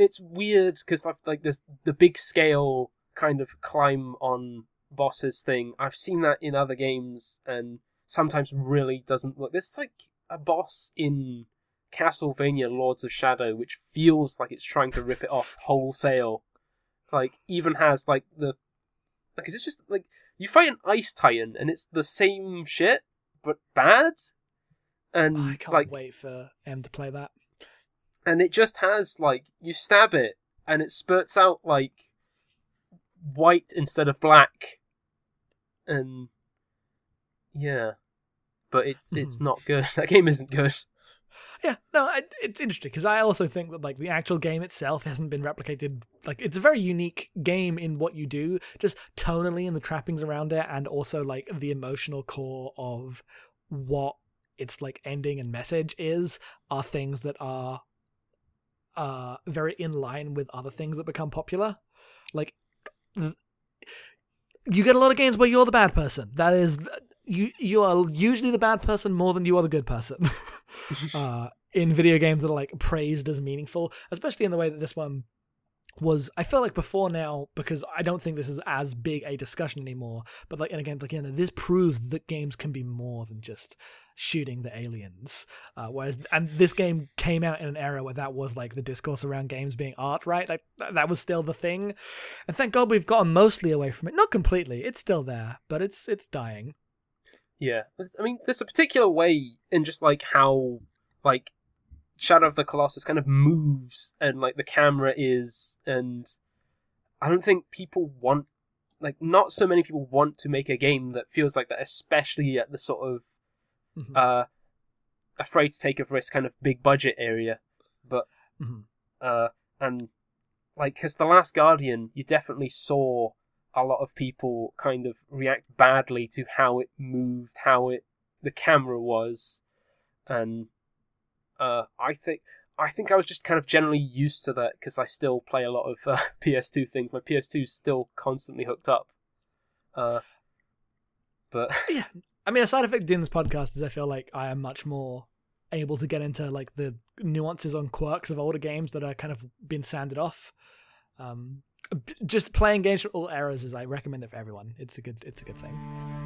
it's weird because I've like this the big scale kind of climb on bosses thing. I've seen that in other games, and sometimes really doesn't look. There's like a boss in Castlevania Lords of Shadow which feels like it's trying to rip it off wholesale. Like even has like the like is it just like you fight an ice titan and it's the same shit but bad and I can't like wait for M to play that. And it just has like you stab it and it spurts out like white instead of black and yeah but it's it's Mhm. not good that game isn't good Yeah, no, it's interesting because I also think that like the actual game itself hasn't been replicated. Like it's a very unique game in what you do, just tonally and the trappings around it, and also like the emotional core of what its like ending and message is are things that are uh very in line with other things that become popular. Like th- you get a lot of games where you're the bad person. That is you you are usually the bad person more than you are the good person. uh, in video games that are like praised as meaningful, especially in the way that this one was. I feel like before now because I don't think this is as big a discussion anymore. But like, and again, like you know, this proves that games can be more than just shooting the aliens. Uh, whereas, and this game came out in an era where that was like the discourse around games being art, right? Like that, was still the thing. And thank God we've gotten mostly away from it. Not completely. It's still there, but it's it's dying. yeah i mean there's a particular way in just like how like shadow of the colossus kind of moves and like the camera is and i don't think people want like not so many people want to make a game that feels like that especially at the sort of Mhm. uh, afraid to take a risk kind of big budget area. But Mhm. uh, and like because the Last Guardian, you definitely saw a lot of people kind of react badly to how it moved, how it the camera was, and uh, I think. I think I was just kind of generally used to that because I still play a lot of uh, PS2 things. My PS2 is still constantly hooked up. Uh, but yeah i mean a side effect of doing this podcast is i feel like i am much more able to get into like the nuances on quirks of older games that are kind of been sanded off. Um just playing games from all eras is i recommend it for everyone. It's a good it's a good thing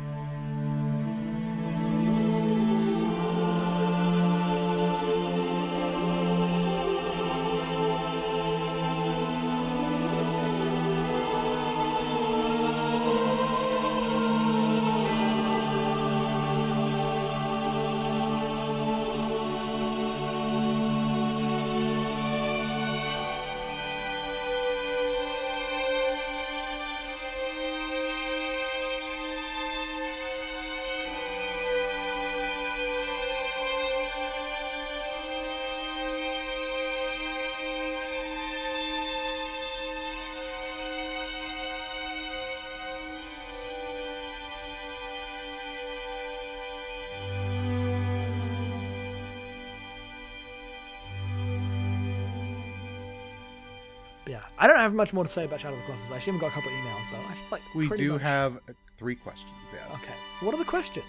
have much more to say about shadow of the colossus i actually haven't got a couple of emails but i feel like We do much- have uh, three questions, yes. okay what are the questions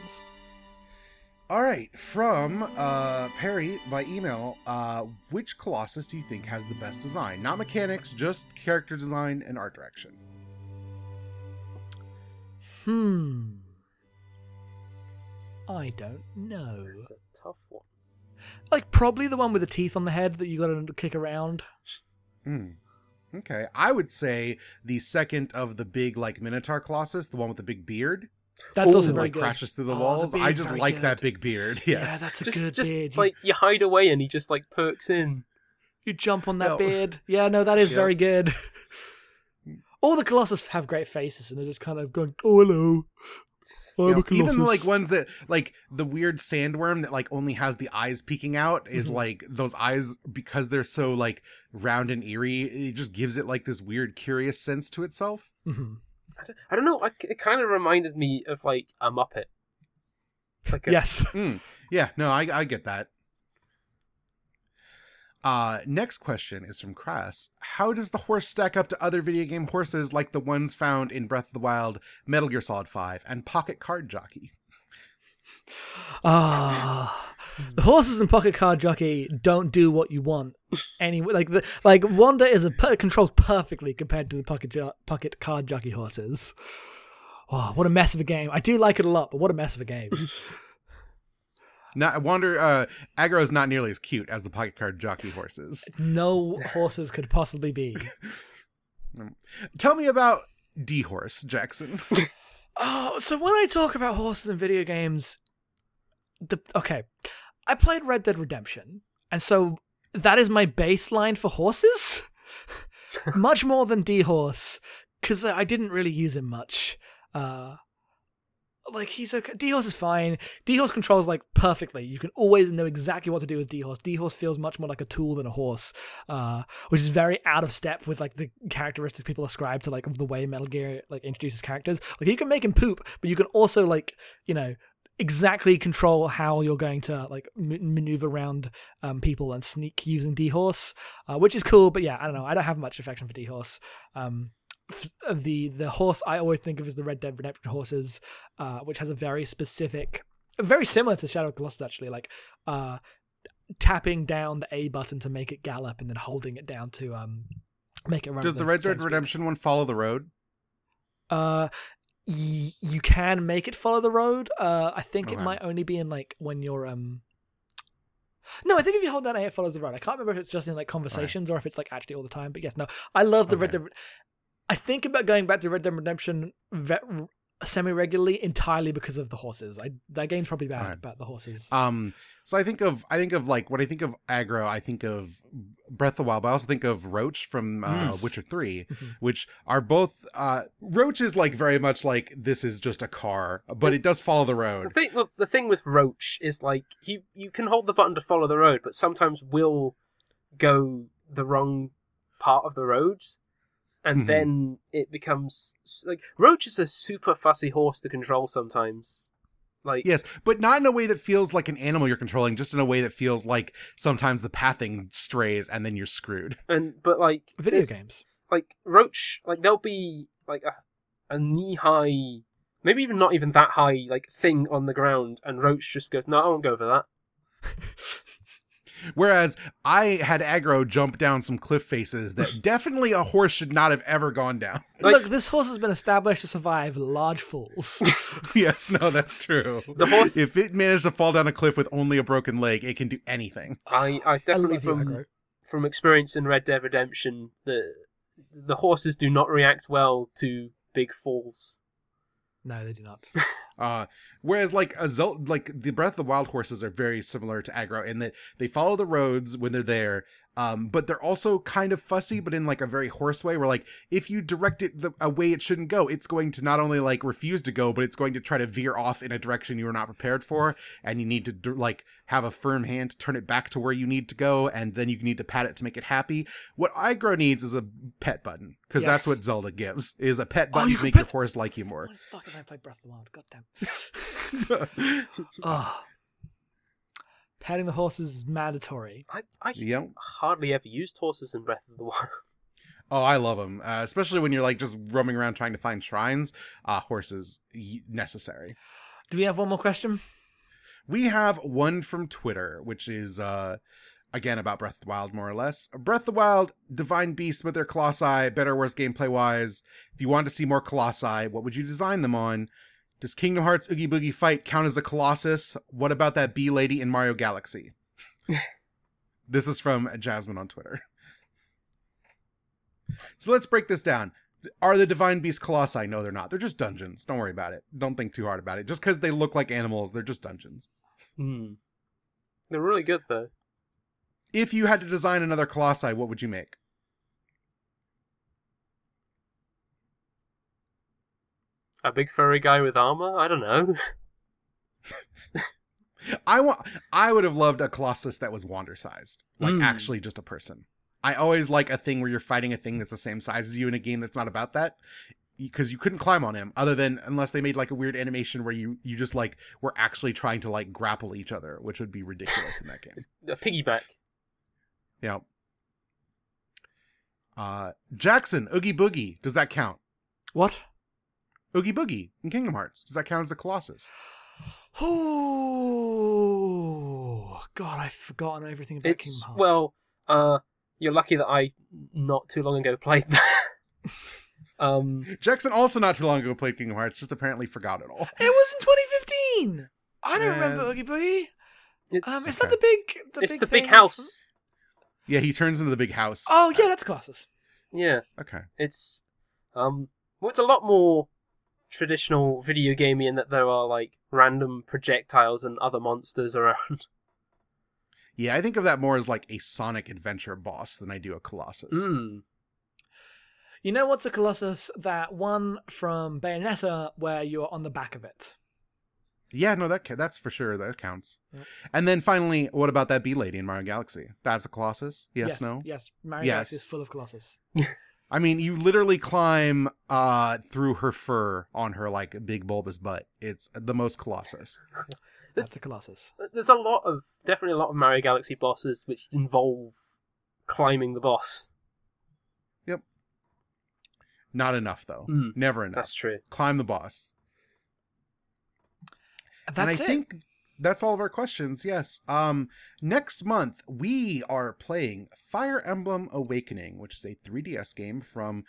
All right, from uh, Perry by email, uh, which Colossus do you think has the best design? Not mechanics, just character design and art direction. hmm i don't know it's a tough one. like probably the one with the teeth on the head that you gotta kick around Hmm. Okay, I would say the second of the big like Minotaur Colossus, the one with the big beard, that's Ooh, also that very like good crashes through the Oh, the walls. I just like good. that big beard. yeah that's a Just, good just beard like you hide away and he just like perks in. You jump on that No. beard. Yeah, no, that is Yep. very good. All the Colossus have great faces, and they're just kind of going, "Oh, hello." I'm even like ones that like the weird sandworm that like only has the eyes peeking out is Mhm. like those eyes because they're so like round and eerie it just gives it like this weird curious sense to itself Mhm. I don't, I don't know. I, it kind of reminded me of like a Muppet. Like a, Yes. Mm, yeah no I, I get that uh next question is from Crass. How does the horse stack up to other video game horses like the ones found in Breath of the Wild, Metal Gear Solid 5, and Pocket Card Jockey? Ah, the horses in Pocket Card Jockey don't do what you want. Anyway, like the like Wander is a controls perfectly compared to the Pocket jo- Pocket Card Jockey horses. Oh, what a mess of a game! I do like it a lot, but what a mess of a game. Not Wander uh Agro is not nearly as cute as the pocket card jockey horses. No horses could possibly be. Tell me about D Horse, Jackson. Oh, so when I talk about horses in video games, the okay, I played Red Dead Redemption, and so that is my baseline for horses. much more than D Horse, because I didn't really use him much. Uh, like he's a D Horse is fine. D Horse controls like perfectly. You can always know exactly what to do with D Horse. D Horse feels much more like a tool than a horse, uh, which is very out of step with like the characteristics people ascribe to like the way Metal Gear like introduces characters. Like you can make him poop, but you can also like you know exactly control how you're going to like m- maneuver around um, people and sneak using D Horse, uh, which is cool. But yeah, I don't know. I don't have much affection for D Horse. Um, the the horse I always think of as the Red Dead Redemption horses, uh, which has a very specific, very similar to Shadow of Colossus actually, like uh, tapping down the A button to make it gallop and then holding it down to um make it run. Does the Red Dead speed. Redemption one follow the road? Uh, y- you can make it follow the road. Uh, I think it might only be in like when you're um. No, I think if you hold down A, it follows the road. I can't remember if it's just in like conversations or if it's like actually all the time. But yes, no, I love the Red Okay. Dead. I think about going back to Red Dead Redemption ve- semi regularly entirely because of the horses. I that game's probably bad Alright. about the horses. Um, so I think of I think of like when I think of Agro, I think of Breath of the Wild, but I also think of Roach from uh, Yes. Witcher 3 Mhm. which are both. Uh, Roach is like very much like this is just a car, but it does follow the The road. thing, well, the thing with Roach is like he, you can hold the button to follow the road, but sometimes will go the wrong part of the road, and Mhm. then it becomes like Roach is a super fussy horse to control sometimes. Like Yes, but not in a way that feels like an animal you're controlling, just in a way that feels like sometimes the pathing strays and then you're screwed. and but like Video games. like Roach, like there'll be like a, a knee high, maybe even not even that high, like thing on the ground, and Roach just goes, "No, I won't go for that." Whereas I had Agro jump down some cliff faces that definitely a horse should not have ever gone down. Like- Look, this horse has been established to survive large falls. yes, no, that's true. The horse- if it managed to fall down a cliff with only a broken leg, it can do anything. I, I definitely I love you, from from experience in Red Dead Redemption, the the horses do not react well to big falls. No, they do not. Uh, whereas like a Zel- like the Breath of the Wild horses are very similar to Agro in that they follow the roads when they're there, um, but they're also kind of fussy, but in like a very horse way. Where like if you direct it the, a way it shouldn't go, it's going to not only like refuse to go, but it's going to try to veer off in a direction you were not prepared for, and you need to like have a firm hand to turn it back to where you need to go, and then you need to pat it to make it happy. What Agro needs is a pet button because Yes. that's what Zelda gives is a pet Oh, button you to make your horse like you more. Why the fuck have I played Breath of the Wild? God damn. Oh. Petting the horses is mandatory. I I yep. hardly ever used horses in Breath of the Wild. Oh, I love them, uh, especially when you're like just roaming around trying to find shrines. Uh, horses y- necessary. Do we have one more question? We have one from Twitter, which is uh, again about Breath of the Wild, more or less. Breath of the Wild, divine beasts with their colossi, better or worse gameplay wise. If you want to see more colossi, what would you design them on? Does Kingdom Hearts Oogie Boogie Fight count as a colossus? What about that bee lady in Mario Galaxy? this is from Jasmine on Twitter. So let's break this down. Are the divine beast colossi? No, they're not. They're just dungeons. Don't worry about it. Don't think too hard about it. Just because they look like animals, they're just dungeons. Hmm. They're really good though. If you had to design another colossi, what would you make? A big furry guy with armor? I don't know. I want. I would have loved a colossus that was wander sized, like Mm. actually just a person. I always like a thing where you're fighting a thing that's the same size as you in a game that's not about that, because you couldn't climb on him other than unless they made like a weird animation where you you just like were actually trying to like grapple each other, which would be ridiculous in that game. A piggyback. Yeah. Uh, Jackson, Oogie Boogie, does that count? What? Oogie Boogie in Kingdom Hearts, does that count as a colossus? Oh God, I've forgotten everything about It's Kingdom Hearts. well, uh, you're lucky that I not too long ago played that. um, Jackson also not too long ago played Kingdom Hearts, just apparently forgot it all. it was in 2015. I don't Man. remember Oogie Boogie. It's, Um, is Okay. that the big? The it's big the big thing house. Yeah, he turns into the big house. Oh yeah, that's Colossus. Yeah, Okay. it's um, well, it's a lot more traditional video gamey in that there are like random projectiles and other monsters around. Yeah, I think of that more as like a Sonic Adventure boss than I do a Colossus. Mm. You know what's a Colossus? That one from Bayonetta where you're on the back of it. Yeah, no, that that's for sure. That counts. Yep. And then finally, what about that bee lady in Mario Galaxy? That's a Colossus. Yes, yes no. Yes, Mario Yes. Galaxy is full of Colossus. I mean, you literally climb uh through her fur on her like big bulbous butt. It's the most Colossus. That's There's, a Colossus. there's a lot of definitely a lot of Mario Galaxy bosses which involve climbing the boss. Yep. Not enough though. Mm. Never enough. That's true. Climb the boss. That's and I it. think that's all of our questions. Yes. Um next month we are playing Fire Emblem Awakening, which is a 3DS game from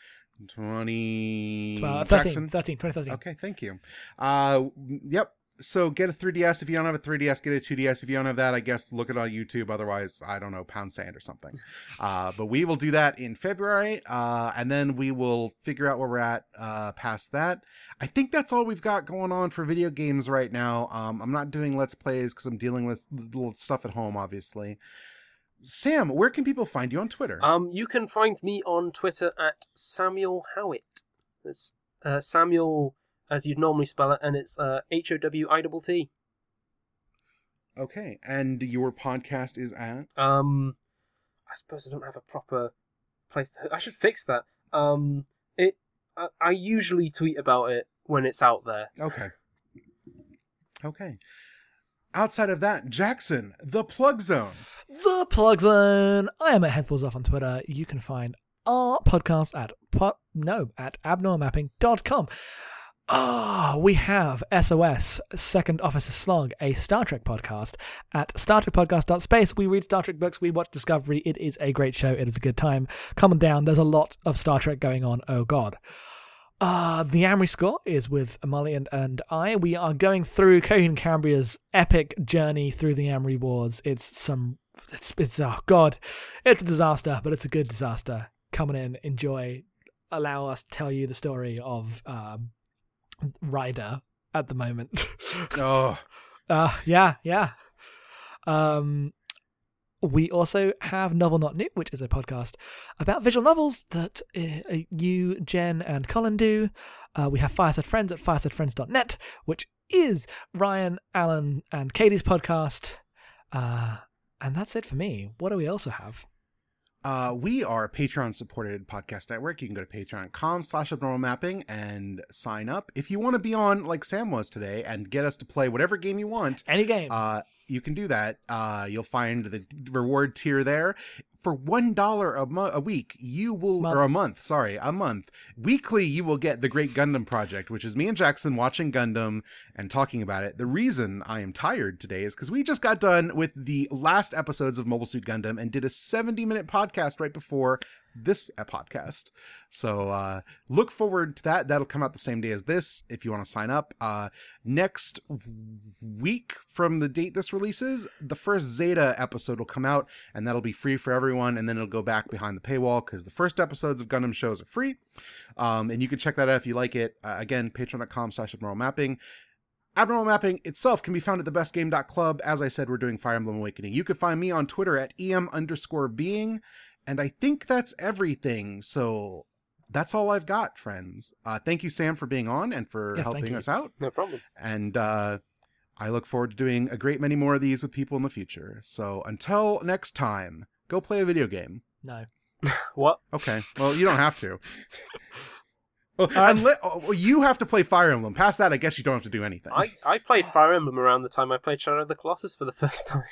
20 Uh, 13, 13, 2013. Okay, thank you. Uh yep. So get a 3DS if you don't have a 3DS, get a 2DS if you don't have that. I guess look it on YouTube. Otherwise, I don't know, pound sand or something. Uh, but we will do that in February, uh, and then we will figure out where we're at uh, past that. I think that's all we've got going on for video games right now. Um, I'm not doing let's plays because I'm dealing with little stuff at home, obviously. Sam, where can people find you on Twitter? Um, you can find me on Twitter at Samuel Howitt. It's uh, Samuel as you'd normally spell it, and it's uh, H O W I T T. okay, and your podcast is at Um, I suppose I don't have a proper place. To, I should fix that. Um, it. I, I usually tweet about it when it's out there. Okay. Okay. Outside of that, Jackson, the plug zone. The Plug Zone. I am at Headfuls Off on Twitter. You can find our podcast at po- no at abnormalmapping.com. Ah, we have SOS, Second Officer Slog, a Star Trek podcast at Star Trek StarTrekPodcast.space. We read Star Trek books, we watch Discovery. It is a great show. It is a good time. Come on down. There's a lot of Star Trek going on. Oh, God. Uh, the Amory score is with Molly and, and I. We are going through Coheed and Cambria's epic journey through the Amory Wars. It's some, it's, it's, oh god, it's a disaster, but it's a good disaster. Come on in, enjoy, allow us to tell you the story of um, Ryder at the moment. Oh, Uh, yeah, yeah. Um, we also have Novel Not New, which is a podcast about visual novels that uh, you, Jen, and Colin do. Uh, we have Fireside Friends at firesidefriends.net, which is Ryan, Alan, and Katie's podcast. Uh, and that's it for me. What do we also have? Uh, we are a Patreon supported podcast network. You can go to patreon.com slash abnormal mapping and sign up. If you want to be on like Sam was today and get us to play whatever game you want, Any game. uh, you can do that. Uh, you'll find the reward tier there. For one dollar a mo- a week, you will Month. or a month. Sorry, a month. Weekly, you will get the Great Gundam Project, which is me and Jackson watching Gundam and talking about it. The reason I am tired today is because we just got done with the last episodes of Mobile Suit Gundam and did a seventy minute podcast right before this podcast. So uh, look forward to that. That'll come out the same day as this. If you want to sign up, uh, next week from the date this releases, the first Zeta episode will come out, and that'll be free for everyone. And then it'll go back behind the paywall because the first episodes of Gundam shows are free. Um, and you can check that out if you like it. Uh, again, patreon.com/slash abnormal mapping. Abnormal Mapping itself can be found at thebestgame.club. As I said, we're doing Fire Emblem Awakening. You can find me on Twitter at em underscore being. And I think that's everything. So that's all I've got, friends. Uh, thank you, Sam, for being on and for Yes, helping us out. No problem. And uh, I look forward to doing a great many more of these with people in the future. So until next time, go play a video game. no. What? Okay. Well, you don't have to. Well, right. unle- oh, well, you have to play Fire Emblem. Past that, I guess you don't have to do anything. I, I played Fire Emblem around the time I played Shadow of the Colossus for the first time.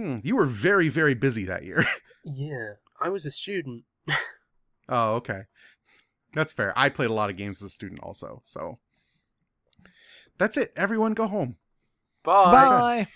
Hmm, you were very, very busy that year. Yeah, I was a student. oh, okay. That's fair. I played a lot of games as a student also. So that's it. Everyone go home. Bye. Bye.